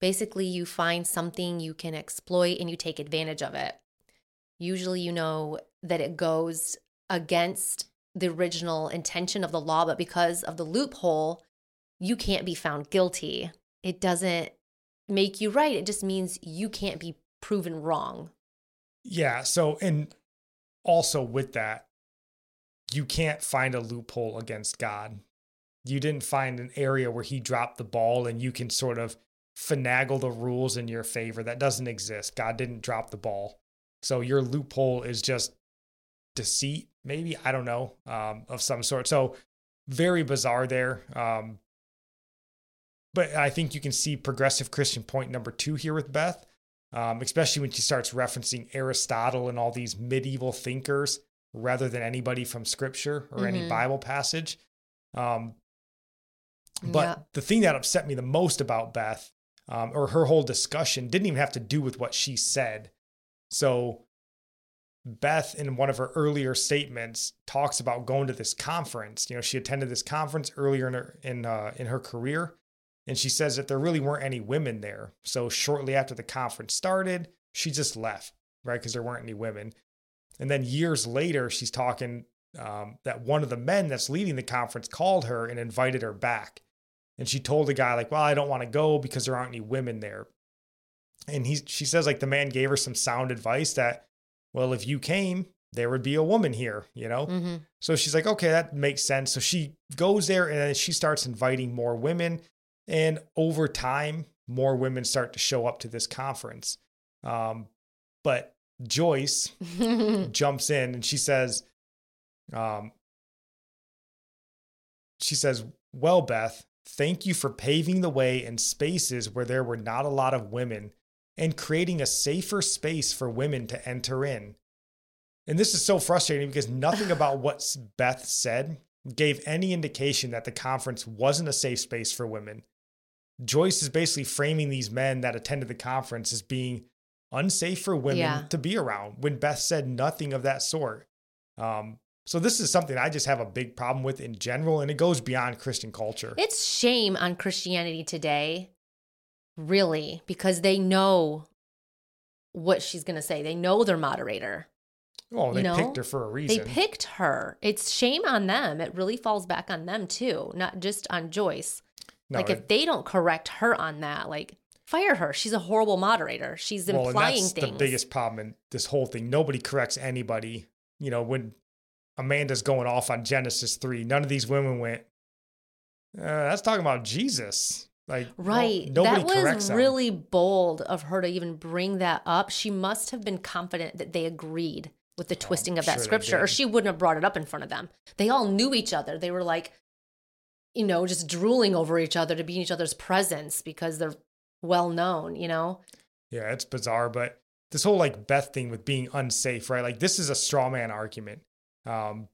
Basically, you find something you can exploit and you take advantage of it. Usually, you know that it goes against the original intention of the law, but because of the loophole, you can't be found guilty. It doesn't make you right, it just means you can't be proven wrong. Yeah. So, and also with that, you can't find a loophole against God. You didn't find an area where he dropped the ball and you can sort of finagle the rules in your favor. That doesn't exist. God didn't drop the ball. So your loophole is just deceit, maybe, I don't know, um, of some sort. So very bizarre there. Um, but I think you can see progressive Christian point number two here with Beth, um, especially when she starts referencing Aristotle and all these medieval thinkers rather than anybody from scripture or any Mhm. Bible passage. Um, but Yeah. the thing that upset me the most about Beth um, or her whole discussion didn't even have to do with what she said. So, Beth, in one of her earlier statements, talks about going to this conference. You know, she attended this conference earlier in her in uh, in her career, And she says that there really weren't any women there. So shortly after the conference started, she just left, right? Because there weren't any women. And then years later, she's talking um, that one of the men that's leading the conference called her and invited her back. And she told the guy, like, well, I don't want to go because there aren't any women there. And he, she says, like, the man gave her some sound advice that, well, if you came, there would be a woman here, you know? Mm-hmm. So she's like, okay, that makes sense. So she goes there and then she starts inviting more women. And over time, more women start to show up to this conference. Um, but Joyce jumps in and she says, um, she says, Well, Beth, thank you for paving the way in spaces where there were not a lot of women and creating a safer space for women to enter in. And this is so frustrating because nothing about what Beth said gave any indication that the conference wasn't a safe space for women. Joyce is basically framing these men that attended the conference as being unsafe for women Yeah. to be around when Beth said nothing of that sort. Um, so this is something I just have a big problem with in general, and it goes beyond Christian culture. It's shame on Christianity today, really, because they know what she's going to say. They know their moderator. oh, they you know, picked her for a reason. They picked her. It's shame on them. It really falls back on them too, not just on Joyce. No, like it- if they don't correct her on that, like fire her. She's a horrible moderator. She's well, implying that's things. the biggest problem in this whole thing. Nobody corrects anybody. You know, when Amanda's going off on Genesis 3, none of these women went, uh, that's talking about Jesus. Like, Right. that was them. really bold of her to even bring that up. She must have been confident that they agreed with the twisting of that Oh, sure scripture, or she wouldn't have brought it up in front of them. They all knew each other. They were like, you know, just drooling over each other to be in each other's presence because they're well known, you know? Yeah, it's bizarre, but this whole like Beth thing with being unsafe, right? Like this is a straw man argument. Um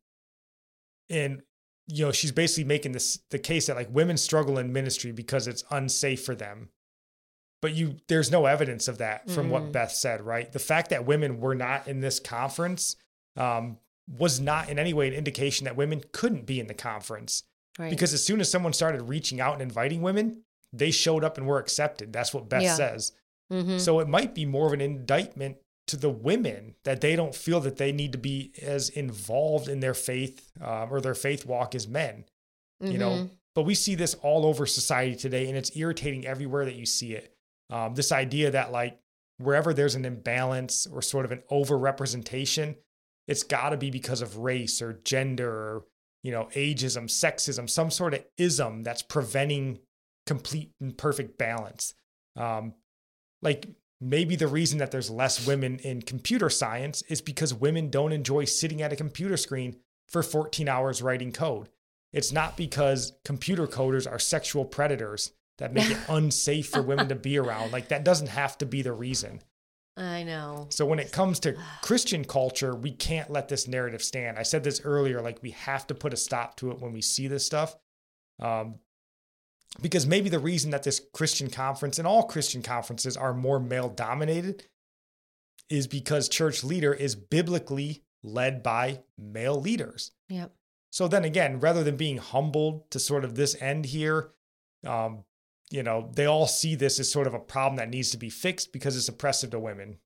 and you know, she's basically making this the case that like women struggle in ministry because it's unsafe for them. But you there's no evidence of that from what Mm. Beth said, right? The fact that women were not in this conference um was not in any way an indication that women couldn't be in the conference. Right. Because as soon as someone started reaching out and inviting women, they showed up and were accepted. That's what Beth Yeah. says. Mhm. So it might be more of an indictment to the women that they don't feel that they need to be as involved in their faith um, or their faith walk as men, you know. Mhm. But we see this all over society today, and it's irritating everywhere that you see it. Um, this idea that like wherever there's an imbalance or sort of an overrepresentation, it's got to be because of race or gender or you know ageism, sexism, some sort of ism that's preventing complete and perfect balance. Um, like maybe the reason that there's less women in computer science is because women don't enjoy sitting at a computer screen for 14 hours writing code. It's not because computer coders are sexual predators that make it unsafe for women to be around. Like that doesn't have to be the reason. I know. So when it comes to Christian culture, we can't let this narrative stand. I said this earlier, like we have to put a stop to it when we see this stuff. Um, because maybe the reason that this Christian conference and all Christian conferences are more male dominated is because church leader is biblically led by male leaders. Yep. So then again, rather than being humbled to sort of this end here, um, you know, they all see this as sort of a problem that needs to be fixed because it's oppressive to women.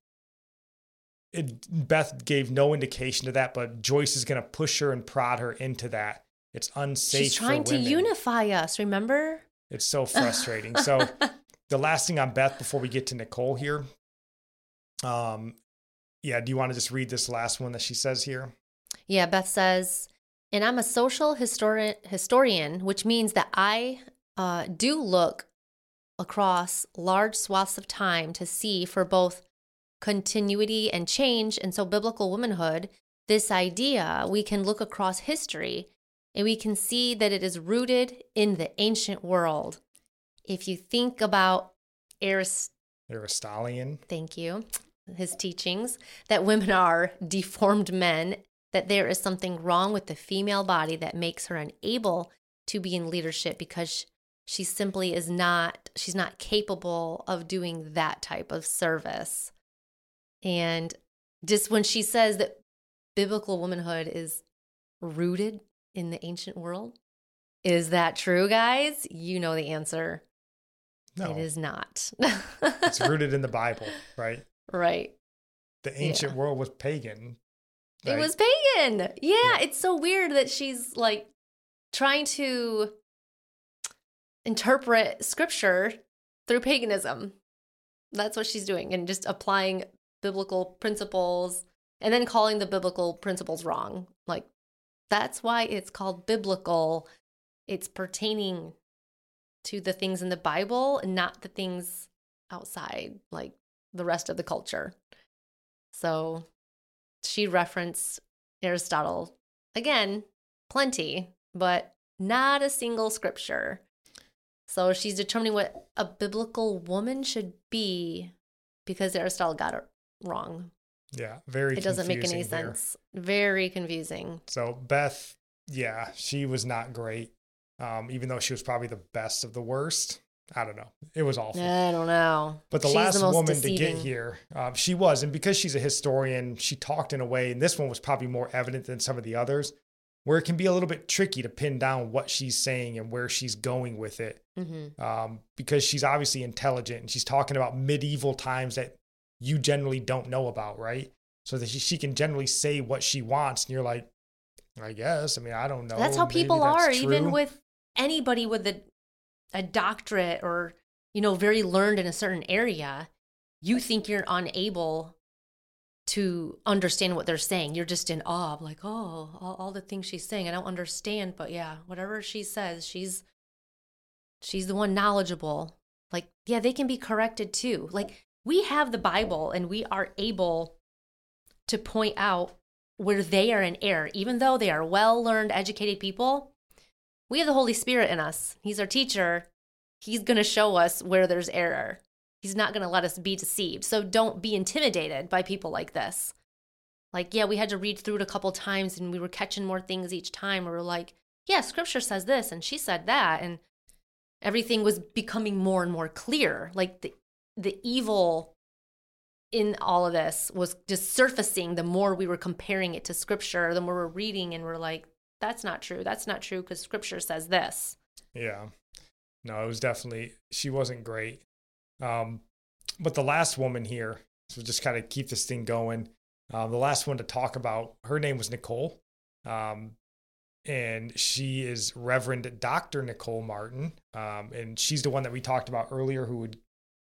It, Beth gave no indication to that, but Joyce is going to push her and prod her into that. It's unsafe. She's trying to unify us, remember? It's so frustrating. so the last thing on Beth before we get to Nicole here. Um, yeah, do you want to just read this last one that she says here? Yeah, Beth says, and I'm a social historian, historian which means that I uh, do look across large swaths of time to see for both continuity and change. And so, biblical womanhood, this idea, we can look across history and we can see that it is rooted in the ancient world. If you think about Arist Aristotelian. thank you, his teachings, that women are deformed men, that there is something wrong with the female body that makes her unable to be in leadership because she simply is not, she's not capable of doing that type of service. And just when she says that biblical womanhood is rooted in the ancient world, is that true, guys? You know the answer. No, It is not. it's rooted in the Bible, right? right. The ancient Yeah. world was pagan. It was pagan. Yeah, Yeah. it's so weird that she's like trying to interpret scripture through paganism. That's what she's doing and just applying biblical principles and then calling the biblical principles wrong. Like that's why it's called biblical. It's pertaining to the things in the Bible and not the things outside like the rest of the culture. So she referenced Aristotle again, plenty, but not a single scripture. So she's determining what a biblical woman should be because Aristotle got it wrong. Yeah, very. It doesn't make any there. sense. Very confusing. So Beth, yeah, she was not great. Um, even though she was probably the best of the worst. I don't know. It was awful. I don't know. But the She's last most woman to get here, um, she was, and because she's a historian, she talked in a way, and this one was probably more evident than some of the others, where it can be a little bit tricky to pin down what she's saying and where she's going with it, hmm um, because she's obviously intelligent and she's talking about medieval times that you generally don't know about, right? So that she, she can generally say what she wants, and you're like, I guess. I mean, I don't know. That's how Maybe people that's are, even with anybody with a, a doctorate or, you know, very learned in a certain area. You think you're unable to understand what they're saying. You're just in awe, of like, oh, all, all the things she's saying. I don't understand, but yeah, whatever she says, she's she's the one knowledgeable. Like, yeah, they can be corrected too. Like, we have the Bible and we are able to point out where they are in error, even though they are well learned, educated people. We have the Holy Spirit in us. He's our teacher. He's going to show us where there's error. He's not going to let us be deceived. So don't be intimidated by people like this. Like, yeah, we had to read through it a couple times and we were catching more things each time. We were like, yeah, scripture says this and she said that. And everything was becoming more and more clear. Like the, the evil in all of this was just surfacing the more we were comparing it to scripture, the more we're reading and we're like, that's not true. That's not true because scripture says this. Yeah. No, it was definitely she wasn't great. Um, but the last woman here, so just kind of keep this thing going. Um, the last one to talk about, her name was Nicole. Um, and she is Reverend Dr. Nicole Martin. Um, and she's the one that we talked about earlier who had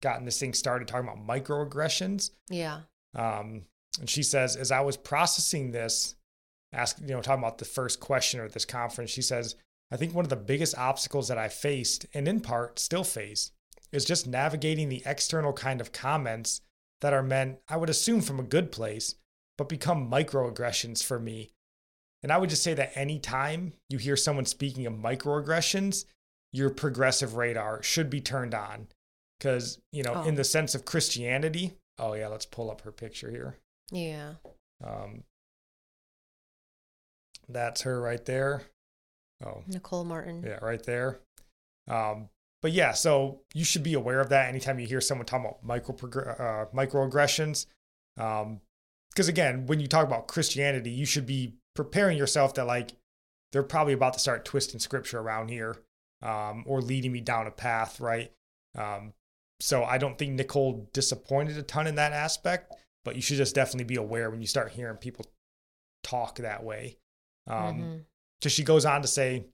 gotten this thing started talking about microaggressions. Yeah. Um, and she says, as I was processing this, ask you know, talking about the first question at this conference, she says, I think one of the biggest obstacles that I faced, and in part still face, is just navigating the external kind of comments that are meant, I would assume, from a good place, but become microaggressions for me. And I would just say that anytime you hear someone speaking of microaggressions, your progressive radar should be turned on. Because, you know, Oh. in the sense of Christianity, oh, yeah, let's pull up her picture here. Yeah. Um, that's her right there. Oh, Nicole Martin. yeah, right there. Um, but yeah, so you should be aware of that anytime you hear someone talking about micro uh, microaggressions. Um, because again, when you talk about Christianity, you should be preparing yourself that like they're probably about to start twisting scripture around here, um, or leading me down a path, right? Um, so I don't think Nicole disappointed a ton in that aspect, but you should just definitely be aware when you start hearing people talk that way. Um, Mhm. so she goes on to say,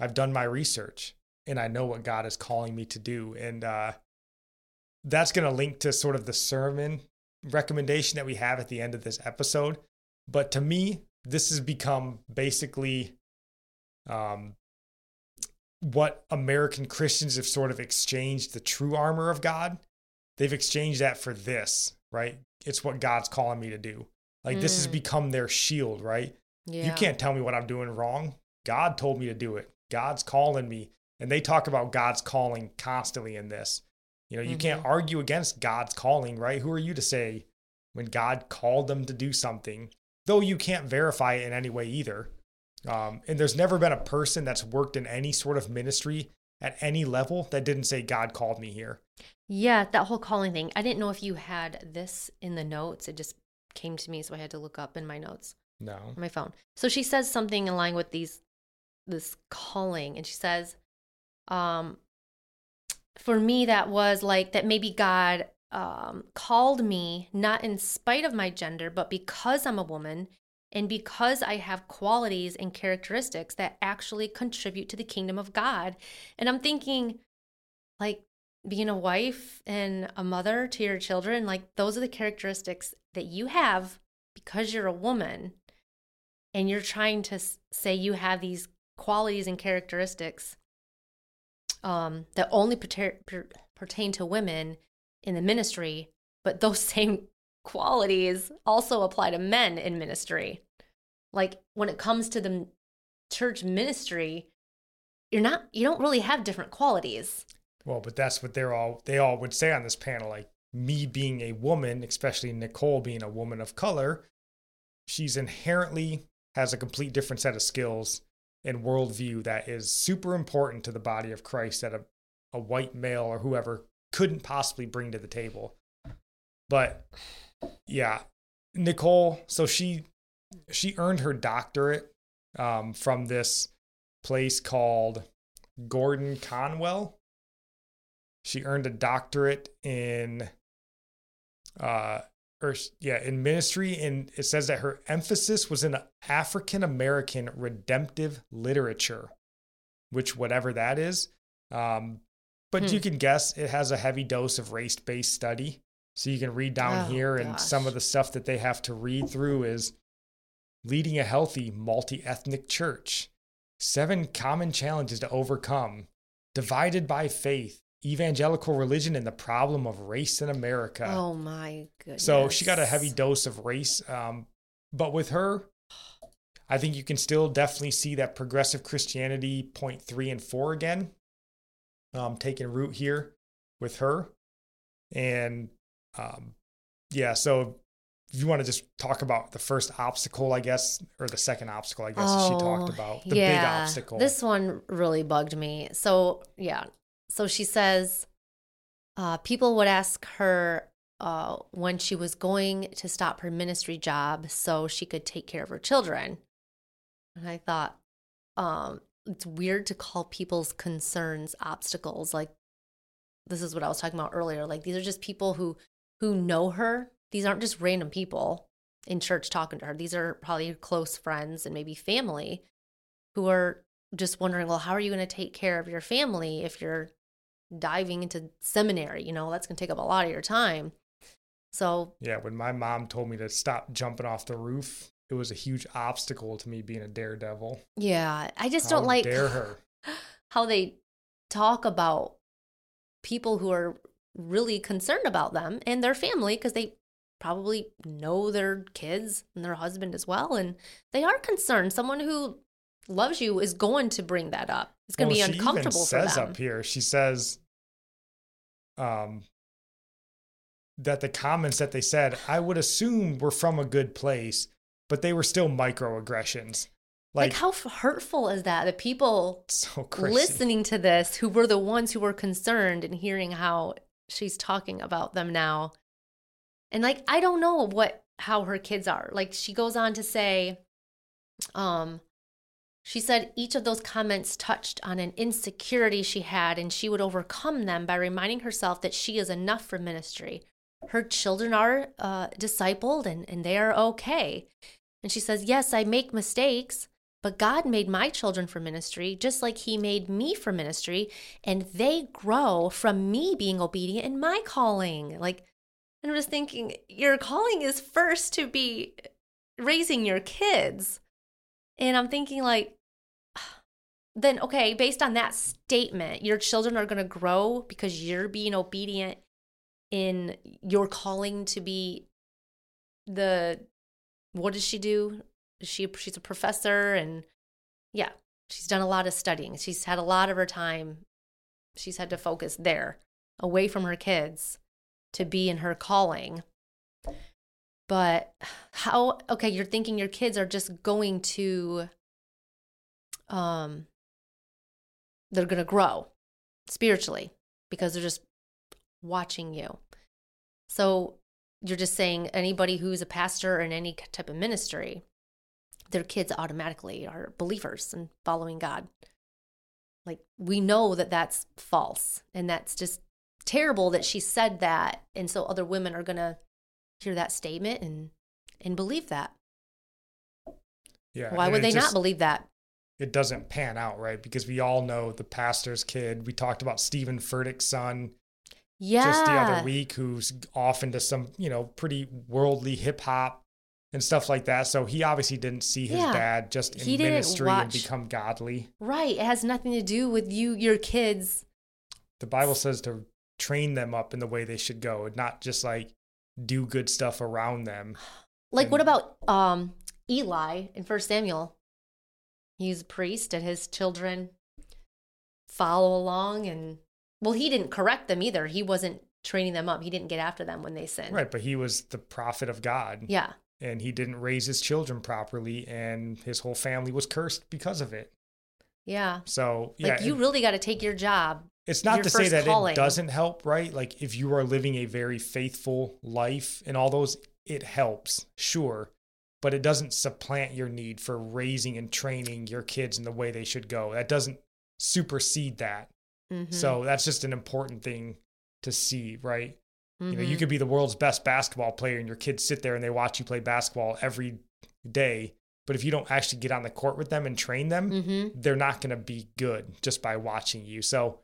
I've done my research and I know what God is calling me to do. And uh, that's going to link to sort of the sermon recommendation that we have at the end of this episode. But to me, this has become basically um, what American Christians have sort of exchanged the true armor of God. They've exchanged that for this, right? It's what God's calling me to do. Like this has Mm. become their shield, right? Yeah. You can't tell me what I'm doing wrong. God told me to do it. God's calling me. And they talk about God's calling constantly in this. You know, you can't Mhm. argue against God's calling, right? Who are you to say when God called them to do something? Though you can't verify it in any way either. Um, and there's never been a person that's worked in any sort of ministry at any level that didn't say, God called me here. Yeah, that whole calling thing. I didn't know if you had this in the notes. It just came to me, so I had to look up in my notes No. on my phone. So she says something in line with these this calling, and she says, um, for me, that was like that maybe God um, called me not in spite of my gender, but because I'm a woman and because I have qualities and characteristics that actually contribute to the kingdom of God. And I'm thinking, like, being a wife and a mother to your children, like, those are the characteristics that you have because you're a woman. And you're trying to say you have these qualities and characteristics um, that only per- per- pertain to women in the ministry, but those same qualities also apply to men in ministry. Like when it comes to the church ministry, you're not you don't really have different qualities. Well, but that's what they're all they all would say on this panel like me being a woman, especially Nicole being a woman of color, she's inherently has a complete different set of skills and worldview that is super important to the body of Christ that a, a white male or whoever couldn't possibly bring to the table. But yeah, Nicole, so she she earned her doctorate um, from this place called Gordon Conwell. She earned a doctorate in uh or yeah, in ministry and it says that her emphasis was in African American redemptive literature, which whatever that is. Um but hmm. you can guess it has a heavy dose of race-based study. So you can read down oh, here, and some of the stuff that they have to read through is leading a healthy multi ethnic church, seven common challenges to overcome, divided by faith, evangelical religion, and the problem of race in America. Oh my goodness. So she got a heavy dose of race. Um, but with her, I think you can still definitely see that progressive Christianity point three and four again um, taking root here with her. And um, yeah, so if you want to just talk about the first obstacle, I guess, or the second obstacle, I guess oh, she talked about the yeah. big obstacle. This one really bugged me. So yeah, so she says uh, people would ask her uh, when she was going to stop her ministry job so she could take care of her children, and I thought, um, it's weird to call people's concerns obstacles. Like this is what I was talking about earlier. Like these are just people who who know her. These aren't just random people in church talking to her. These are probably close friends and maybe family who are just wondering, well, how are you going to take care of your family if you're diving into seminary? You know, that's going to take up a lot of your time. So, yeah, when my mom told me to stop jumping off the roof, it was a huge obstacle to me being a daredevil. Yeah, I just don't like dare her. how they talk about people who are really concerned about them and their family because they probably know their kids and their husband as well and they are concerned someone who loves you is going to bring that up it's going to well, be uncomfortable she even says up here she says um that the comments that they said i would assume were from a good place but they were still microaggressions. Like, like how hurtful is that? The people so listening to this who were the ones who were concerned and hearing how she's talking about them now. And like I don't know what how her kids are. Like she goes on to say um she said each of those comments touched on an insecurity she had, and she would overcome them by reminding herself that she is enough for ministry. Her children are uh, discipled and, and they are okay. And she says, Yes, I make mistakes, but God made my children for ministry just like He made me for ministry. And they grow from me being obedient in my calling. Like, and I'm just thinking, your calling is first to be raising your kids. And I'm thinking, like, then, okay, based on that statement, your children are going to grow because you're being obedient in your calling to be the what does she do? She she's a professor and yeah, she's done a lot of studying. She's had a lot of her time she's had to focus there, away from her kids to be in her calling. But how okay, you're thinking your kids are just going to um they're going to grow spiritually because they're just watching you. So you're just saying anybody who's a pastor in any type of ministry, their kids automatically are believers and following God. like we know that that's false and that's just terrible that she said that and so other women are going to hear that statement and and believe that Yeah. why would they just- not believe that It doesn't pan out, right? Because we all know the pastor's kid. We talked about Steven Furtick's son yeah just the other week, who's off into some, you know, pretty worldly hip hop and stuff like that. So he obviously didn't see his Yeah. dad just in He ministry and become godly. right it has nothing to do with you your kids The Bible says to train them up in the way they should go, and not just like do good stuff around them. like what about um eli in first samuel he's a priest and his children follow along and well he didn't correct them either. He wasn't training them up. He didn't get after them when they sinned. Right, but he was the prophet of God. yeah. And he didn't raise his children properly and his whole family was cursed because of it. Yeah. So yeah like you really got to take your job it's not to say that calling. it doesn't help right? Like if you are living a very faithful life and all those it helps sure but it doesn't supplant your need for raising and training your kids in the way they should go that doesn't supersede that Mhm. so that's just an important thing to see right you know you Mhm. could be the world's best basketball player and your kids sit there and they watch you play basketball every day but if you don't actually get on the court with them and train them Mhm. they're not going to be good just by watching you so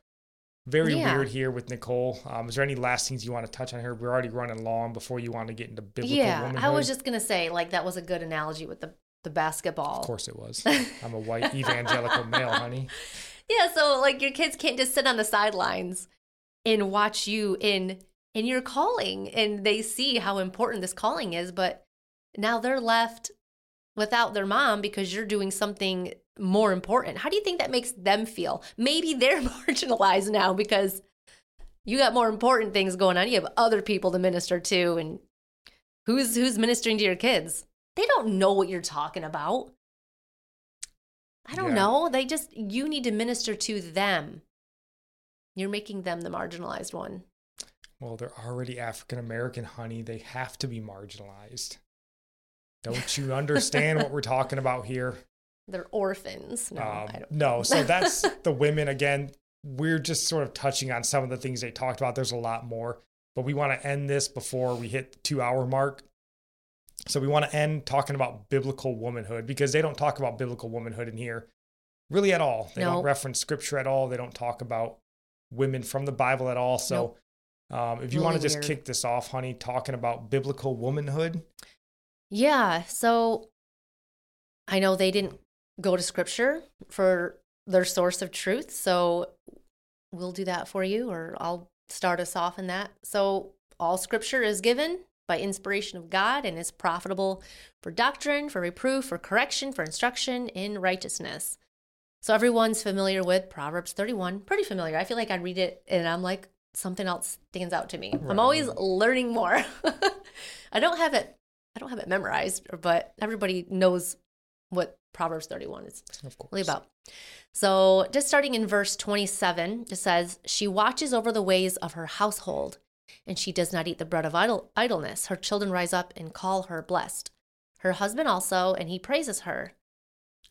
very Yeah. weird here with nicole. Um, is there any last things you want to touch on here we're already running long before you want to get into biblical yeah i was just gonna say like that was a good analogy with the the basketball. Of course it was. I'm a white evangelical male honey. Yeah so like your kids can't just sit on the sidelines and watch you in in your calling and they see how important this calling is but now they're left without their mom because you're doing something more important. How do you think that makes them feel? Maybe they're marginalized now because you got more important things going on. You have other people to minister to and who's who's ministering to your kids? They don't know what you're talking about. I don't Yeah. know. They just you need to minister to them. You're making them the marginalized one. Well they're already african american honey. They have to be marginalized. Don't you understand what we're talking about here they're orphans no Um, no, so that's the women again. We're just sort of touching on some of the things they talked about. There's a lot more, but we want to end this before we hit the two hour mark. So we want to end talking about biblical womanhood because they don't talk about biblical womanhood in here really at all. They No. don't reference scripture at all. They don't talk about women from the Bible at all. So um, if you want to just weird. kick this off, honey, talking about biblical womanhood. Yeah. So I know they didn't go to scripture for their source of truth. So we'll do that for you, or I'll start us off in that. So all scripture is given by inspiration of God and is profitable for doctrine, for reproof, for correction, for instruction in righteousness. So everyone's familiar with Proverbs 31, pretty familiar. I feel like I read it and I'm like, something else stands out to me. Right. I'm always learning more. I don't have it I don't have it memorized, but everybody knows what Proverbs 31 is Of course. really about. So, just starting in verse 27, it says, She watches over the ways of her household, and she does not eat the bread of idle- idleness. Her children rise up and call her blessed. Her husband also, and he praises her.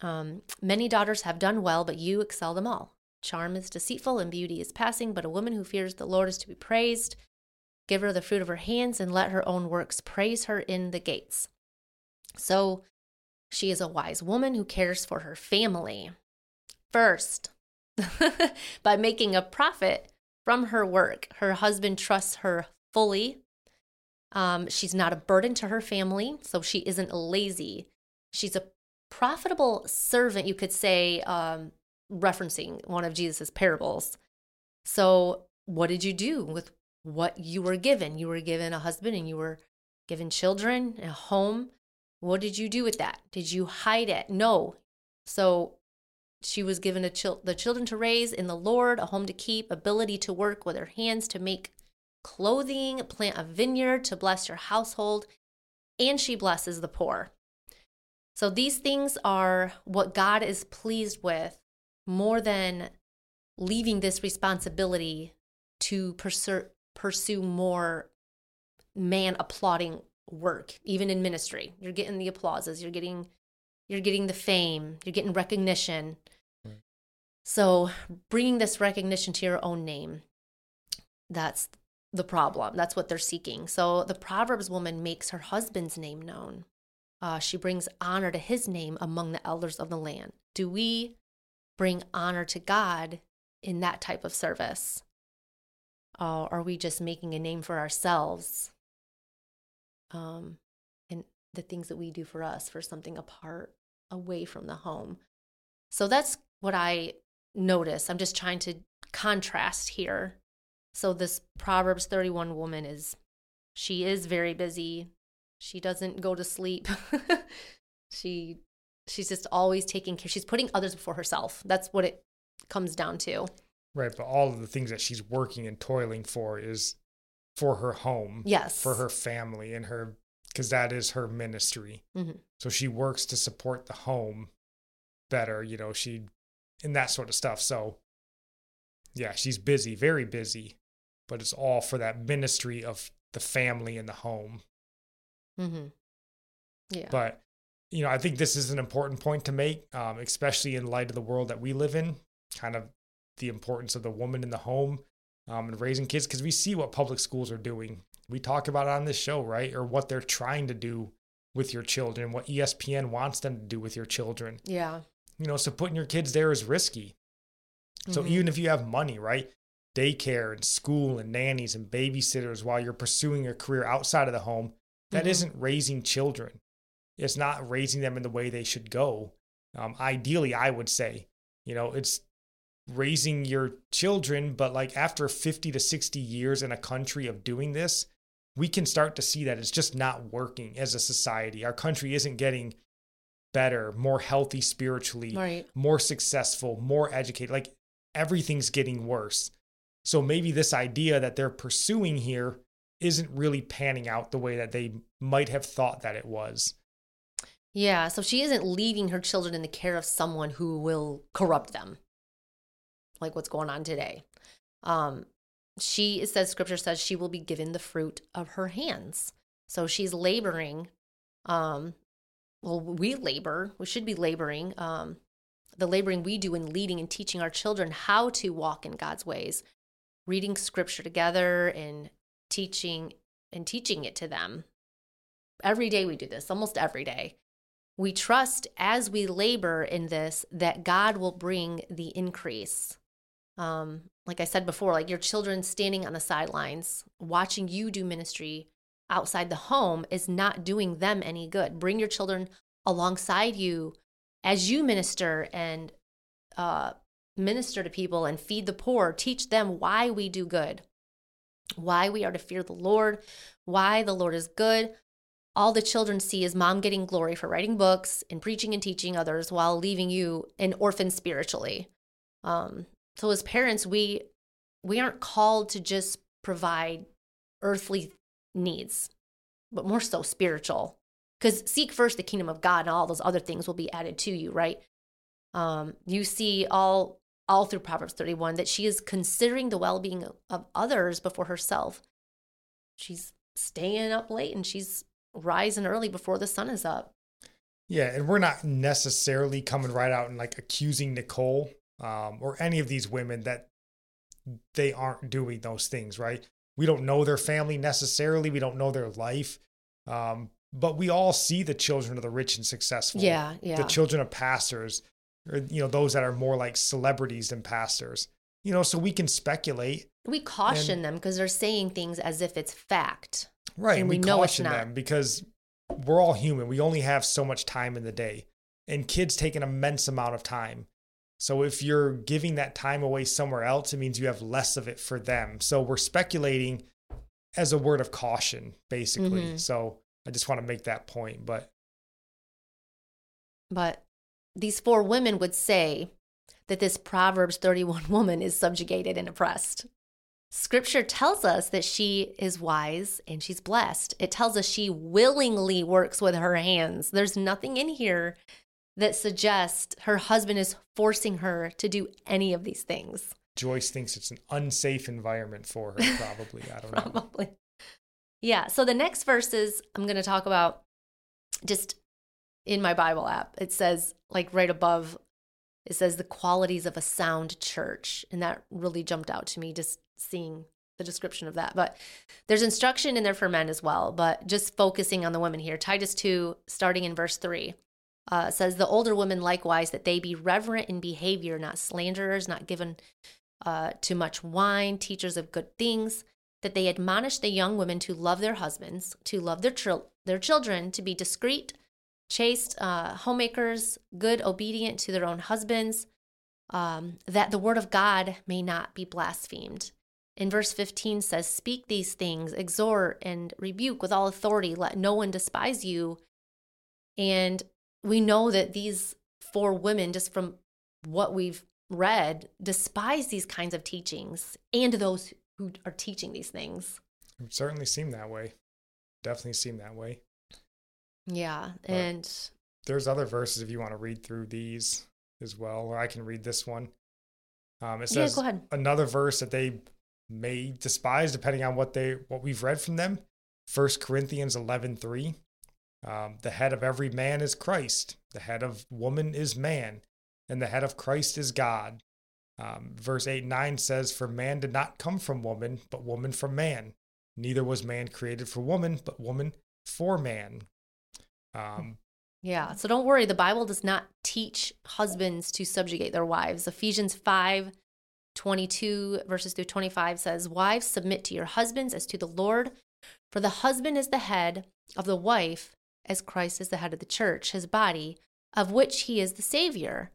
Um, Many daughters have done well, but you excel them all. Charm is deceitful and beauty is passing, but a woman who fears the Lord is to be praised. Give her the fruit of her hands and let her own works praise her in the gates. So she is a wise woman who cares for her family. First, by making a profit from her work, her husband trusts her fully. Um, she's not a burden to her family, so she isn't lazy. She's a profitable servant, you could say, um, referencing one of Jesus's parables. So, what did you do with what you were given? You were given a husband and you were given children, a home. What did you do with that? Did you hide it? No. So, she was given chil- the children to raise in the Lord, a home to keep, ability to work with her hands to make clothing, plant a vineyard to bless your household, and she blesses the poor. So these things are what God is pleased with more than leaving this responsibility to pursue, pursue more man applauding work, even in ministry. You're getting the applauses, you're getting you're getting the fame, you're getting recognition. Right. So, bringing this recognition to your own name, that's the problem. That's what they're seeking. So, the Proverbs woman makes her husband's name known. Uh, she brings honor to his name among the elders of the land. Do we bring honor to God in that type of service? Uh, are we just making a name for ourselves um, and the things that we do for us for something apart, away from the home? So that's what I notice. I'm just trying to contrast here. So this Proverbs 31 woman is she is very busy. She doesn't go to sleep. she she's just always taking care. She's putting others before herself. That's what it comes down to. Right, but all of the things that she's working and toiling for is for her home. Yes. For her family and her because that is her ministry. Mm-hmm. So she works to support the home better, you know, she and that sort of stuff. So yeah, she's busy, very busy, but it's all for that ministry of the family and the home. Mm-hmm. Yeah. But you know, I think this is an important point to make, um, especially in light of the world that we live in. Kind of the importance of the woman in the home um, and raising kids, because we see what public schools are doing. We talk about it on this show, right? Or what they're trying to do with your children, what ESPN wants them to do with your children. yeah. You know, so putting your kids there is risky. So Mhm. even if you have money, right? Daycare and school and nannies and babysitters while you're pursuing your career outside of the home, that Mhm. not raising children. It's not raising them in the way they should go. Um, ideally, I would say, you know, it's raising your children, but like after 50 to 60 years in a country of doing this, we can start to see that it's just not working as a society. Our country isn't getting better, more healthy spiritually, Right. more successful, more educated. Like everything's getting worse. So maybe this idea that they're pursuing here isn't really panning out the way that they might have thought that it was. Yeah. So she isn't leaving her children in the care of someone who will corrupt them, like what's going on today. Um, she says scripture says she will be given the fruit of her hands. So she's laboring. Um, well, we labor. We should be laboring. Um, the laboring we do in leading and teaching our children how to walk in God's ways, reading scripture together and teaching and teaching it to them. Every day we do this, almost every day. We trust as we labor in this that God will bring the increase. Um, like I said before, like your children standing on the sidelines, watching you do ministry outside the home is not doing them any good. Bring your children alongside you as you minister and uh, minister to people and feed the poor. Teach them why we do good, why we are to fear the Lord, why the Lord is good. All the children see is mom getting glory for writing books and preaching and teaching others while leaving you an orphan spiritually. Um, so as parents, we we aren't called to just provide earthly needs, but more so spiritual. Because seek first the kingdom of God, and all those other things will be added to you, right? Um, you see all all through Proverbs 31 that she is considering the well being of others before herself. She's staying up late and she's rising early before the sun is up. Yeah, and we're not necessarily coming right out and like accusing Nicole um, or any of these women that they aren't doing those things, right? We don't know their family necessarily. We don't know their life. Um, but we all see the children of the rich and successful. Yeah, yeah. The children of pastors, or, you know, those that are more like celebrities than pastors. You know, so we can speculate. We caution them because they're saying things as if it's fact. Right. And And we we, know it's caution not. them because we're all human. We only have so much time in the day. And kids take an immense amount of time. So if you're giving that time away somewhere else, it means you have less of it for them. So we're speculating as a word of caution, basically. Mhm. So I just want to make that point. But But these four women would say that this Proverbs 31 woman is subjugated and oppressed. Scripture tells us that she is wise and she's blessed. It tells us she willingly works with her hands. There's nothing in here that suggests her husband is forcing her to do any of these things. Joyce thinks it's an unsafe environment for her, probably. I don't know. Probably. Yeah. So the next verses I'm going to talk about just in my Bible app. It says, like right above it says the qualities of a sound church. And that really jumped out to me just seeing the description of that. But there's instruction in there for men as well, but just focusing on the women here. Titus 2, starting in verse 3, uh, says, The older women likewise, that they be reverent in behavior, not slanderers, not given uh, too much wine, teachers of good things, that they admonish the young women to love their husbands, to love their, chil- their children, to be discreet, chaste, uh, homemakers, good, obedient to their own husbands, um, that the word of God may not be blasphemed. In verse 15 says, Speak these things, exhort and rebuke with all authority, let no one despise you. And we know that these four women, just from what we've read, despise these kinds of teachings and those who are teaching these things. It certainly seemed that way. Definitely seemed that way. Yeah. But- And There's other verses if you want to read through these as well, or I can read this one. Um, it yeah, says go ahead. another verse that they may despise depending on what they what we've read from them. First Corinthians eleven three. Um, the head of every man is Christ. The head of woman is man, and the head of Christ is God. Um, verse 8 and 9 says, For man did not come from woman, but woman from man. Neither was man created for woman, but woman for man. Um, Yeah. So don't worry. The Bible does not teach husbands to subjugate their wives. Ephesians 5 22 verses through 25 says, Wives, submit to your husbands as to the Lord, for the husband is the head of the wife, as Christ is the head of the church, his body, of which he is the Savior.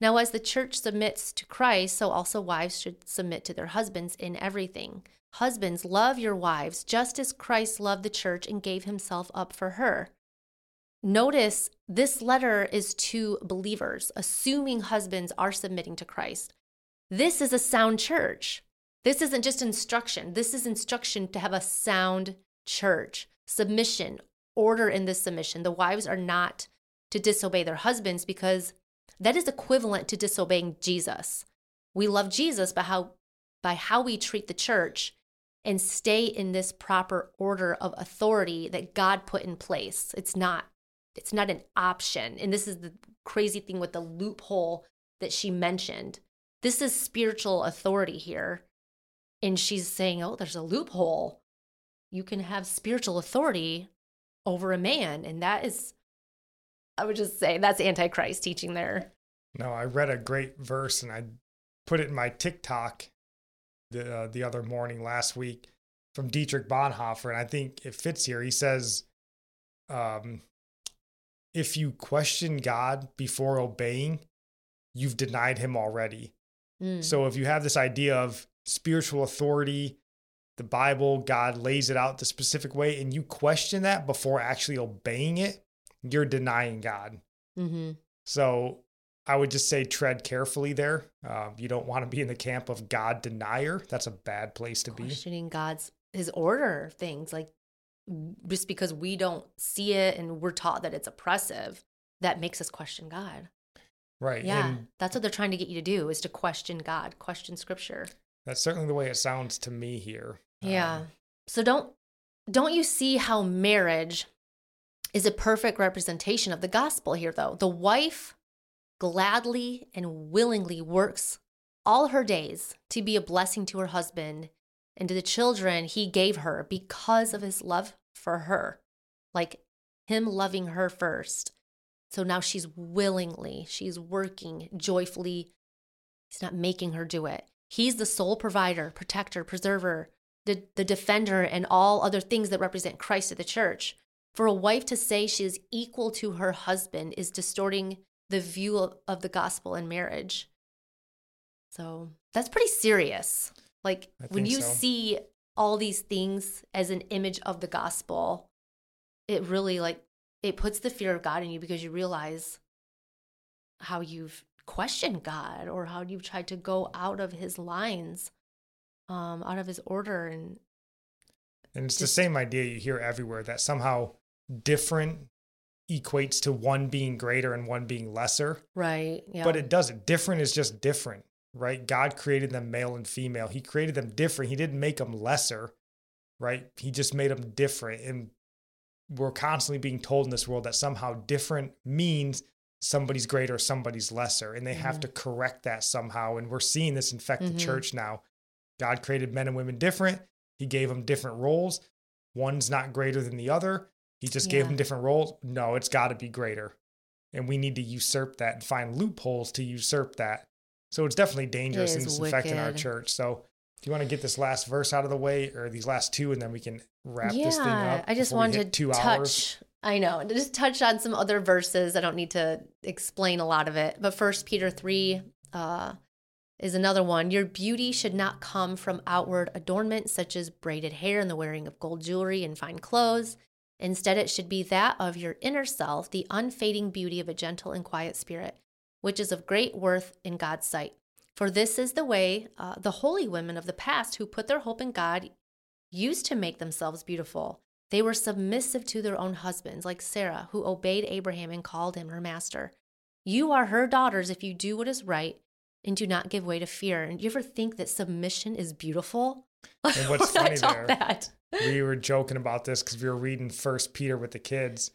Now, as the church submits to Christ, so also wives should submit to their husbands in everything. Husbands, love your wives, just as Christ loved the church and gave himself up for her. Notice this letter is to believers, assuming husbands are submitting to Christ. This is a sound church. This isn't just instruction. This is instruction to have a sound church. Submission, order in this submission. The wives are not to disobey their husbands because that is equivalent to disobeying Jesus. We love Jesus by how by how we treat the church and stay in this proper order of authority that God put in place. It's not it's not an option. And this is the crazy thing with the loophole that she mentioned. This is spiritual authority here. And she's saying, "Oh, there's a loophole. You can have spiritual authority over a man." And that is I would just say that's antichrist teaching there. No, I read a great verse and I put it in my TikTok the uh, the other morning last week from Dietrich Bonhoeffer, and I think it fits here. He says, um, "If you question God before obeying, you've denied Him already." Mm. So if you have this idea of spiritual authority, the Bible, God lays it out the specific way, and you question that before actually obeying it, you're denying God. hmm So I would just say tread carefully there. Uh, you don't want to be in the camp of God denier. That's a bad place to be. questioning God's his order of things like just because we don't see it and we're taught that it's oppressive that makes us question God. Right. Yeah, And that's what they're trying to get you to do is to question God, question scripture. that's certainly the way it sounds to me here. Yeah. Um, So don't don't you see how marriage is a perfect representation of the gospel here though? The wife gladly and willingly works all her days to be a blessing to her husband and to the children he gave her because of his love for her. Like him loving her first. So now she's willingly, she's working joyfully. He's not making her do it. He's the sole provider, protector, preserver, the, the defender, and all other things that represent Christ at the church. For a wife to say she is equal to her husband is distorting the view of, of the gospel in marriage. So that's pretty serious. Like I when you so. see all these things as an image of the gospel, it really like it puts the fear of God in you because you realize how you've questioned God or how you've tried to go out of his lines, um, out of his order and And it's the same idea you hear everywhere that somehow different equates to one being greater and one being lesser. right. Yeah. But it doesn't. Different is just different, right? God created them male and female. He created them different. He didn't make them lesser, right? He just made them different. And we're constantly being told in this world that somehow different means somebody's greater, somebody's lesser, and they have Mhm. to correct that somehow. And we're seeing this infect Mhm. the church now. God created men and women different. He gave them different roles. One's not greater than the other. He just gave them different roles. No, it's got to be greater. And we need to usurp that and find loopholes to usurp that. So it's definitely dangerous and is it's infecting our church. So do you want to get this last verse out of the way or these last two and then we can wrap this thing up? I just wanted to touch. hours? I know, to just touch on some other verses. I don't need to explain a lot of it, but First Peter three uh, is another one. Your beauty should not come from outward adornment, such as braided hair and the wearing of gold jewelry and fine clothes. Instead, it should be that of your inner self, the unfading beauty of a gentle and quiet spirit, which is of great worth in God's sight. For this is the way uh, the holy women of the past who put their hope in God used to make themselves beautiful. They were submissive to their own husbands, like Sarah, who obeyed Abraham and called him her master. You are her daughters if you do what is right and do not give way to fear. And you ever think that submission is beautiful? And what's funny there- that. we were joking about this because we were reading First Peter with the kids.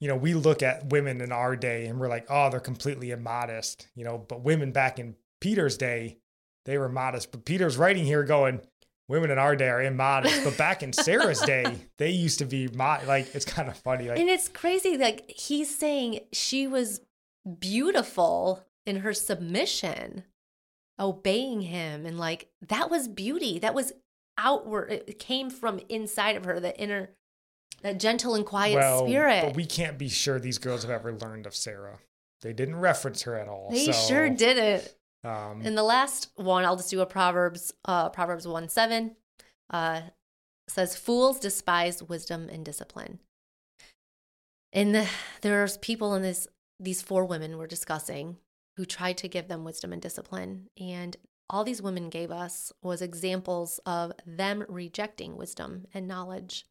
You know, we look at women in our day and we're like, oh, they're completely immodest. You know, but women back in Peter's day, they were modest. But Peter's writing here going, women in our day are immodest. But back in Sarah's day, they used to be mod. Like it's kind of funny. Like and it's crazy. Like he's saying she was beautiful in her submission, obeying him. And like that was beauty. That was outward. It came from inside of her, the inner, that gentle and quiet well, spirit. but we can't be sure these girls have ever learned of Sarah. They didn't reference her at all. they so, sure didn't. Um, And the last one, I'll just do a Proverbs, uh, Proverbs 1 7 uh, says, Fools despise wisdom and discipline. And the, there's people in this, these four women we're discussing who tried to give them wisdom and discipline. And all these women gave us was examples of them rejecting wisdom and knowledge.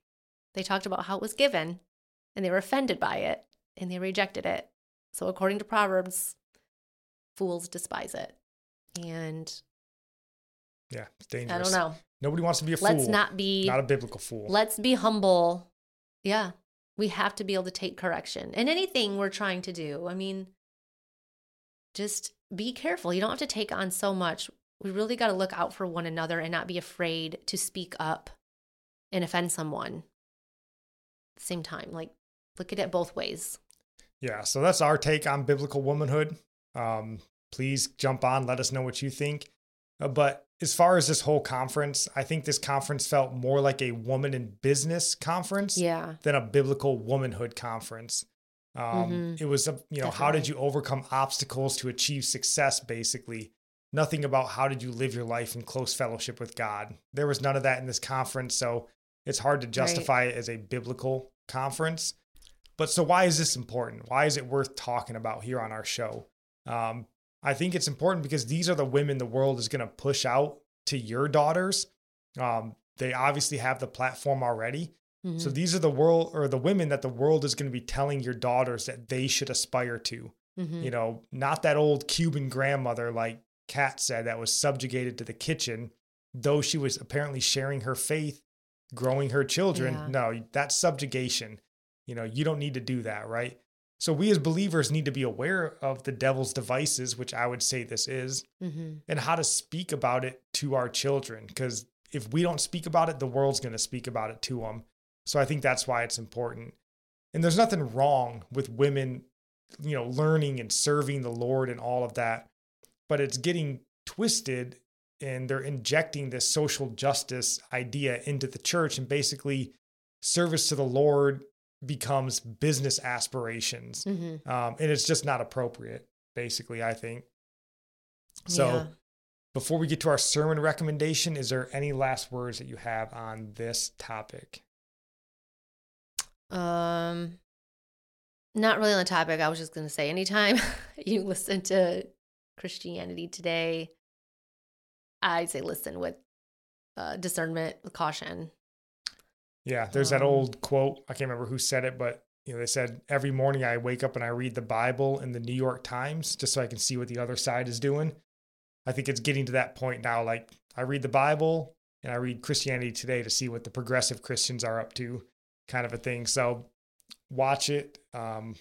They talked about how it was given and they were offended by it and they rejected it. So, according to Proverbs, fools despise it. And yeah, it's dangerous. I don't know. Nobody wants to be a fool. Let's not be not a biblical fool. let's be humble. Yeah. We have to be able to take correction. And anything we're trying to do, I mean, just be careful. You don't have to take on so much. We really got to look out for one another and not be afraid to speak up and offend someone. At the same time, like look at it both ways. Yeah, so that's our take on biblical womanhood. Um, please jump on, let us know what you think. Uh, but as far as this whole conference, I think this conference felt more like a woman in business conference Yeah. than a biblical womanhood conference. Um, Mhm. It was, a, you know, how did you overcome obstacles to achieve success, basically. Nothing about how did you live your life in close fellowship with God. There was none of that in this conference. So it's hard to justify it as a biblical conference. But so why is this important? Why is it worth talking about here on our show? Um, I think it's important because these are the women the world is going to push out to your daughters. Um, they obviously have the platform already. So Mhm. these are the world or the women that the world is going to be telling your daughters that they should aspire to. Mhm. You know, not that old Cuban grandmother like Kat said that was subjugated to the kitchen, though she was apparently sharing her faith, growing her children. Yeah. No, that's subjugation. You know, you don't need to do that, right? So we as believers need to be aware of the devil's devices, which I would say this is, Mhm. and how to speak about it to our children. Because if we don't speak about it, the world's going to speak about it to them. So I think that's why it's important. And there's nothing wrong with women, you know, learning and serving the Lord and all of that, but it's getting twisted and they're injecting this social justice idea into the church and basically service to the Lord becomes business aspirations. Mhm. Um, and it's just not appropriate, basically, I think. So Yeah. before we get to our sermon recommendation, is there any last words that you have on this topic? Um, not really on the topic. I was just going to say, anytime you listen to Christianity today, I'd say listen with uh, discernment, with caution. Yeah, there's that Um, old quote. I can't remember who said it, but you know, they said every morning I wake up and I read the Bible and the New York Times just so I can see what the other side is doing. I think it's getting to that point now. Like I read the Bible and I read Christianity Today to see what the progressive Christians are up to, kind of a thing. So watch it. Um,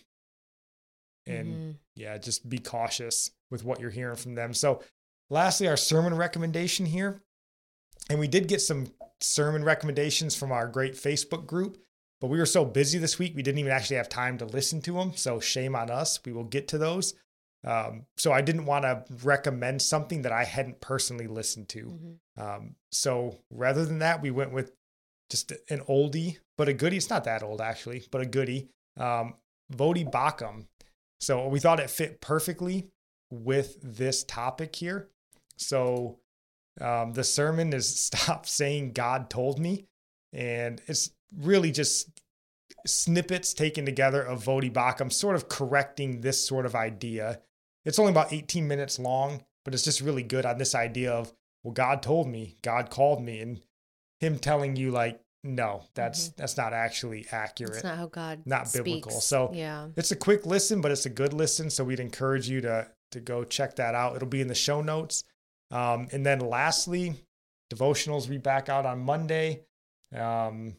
and Mhm. yeah, just be cautious with what you're hearing from them. So, lastly, our sermon recommendation here. And we did get some sermon recommendations from our great Facebook group, but we were so busy this week, we didn't even actually have time to listen to them. So, shame on us. We will get to those. Um, so, I didn't want to recommend something that I hadn't personally listened to. Mhm. Um, so, rather than that, we went with just an oldie, but a goodie. It's not that old, actually, but a goodie. Um, Voddie Baucham. So we thought it fit perfectly with this topic here. So um, the sermon is Stop Saying God Told Me. And it's really just snippets taken together of Voddie Baucham sort of correcting this sort of idea. It's only about 18 minutes long, but it's just really good on this idea of, well, God told me, God called me, and him telling you, like, no, that's that's not actually accurate It's not how God not biblical. So yeah. it's a quick listen, but it's a good listen. So we'd encourage you to to go check that out. It'll be in the show notes. Um, and then lastly, devotionals will be back out on Monday. Um,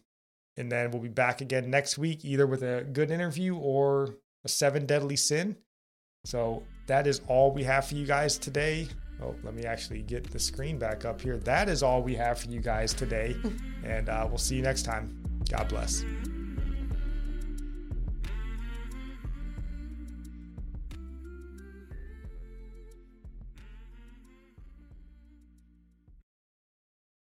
and then we'll be back again next week, either with a good interview or a seven deadly sin. So that is all we have for you guys today. Oh, let me actually get the screen back up here. That is all we have for you guys today. and uh, we'll see you next time. God bless.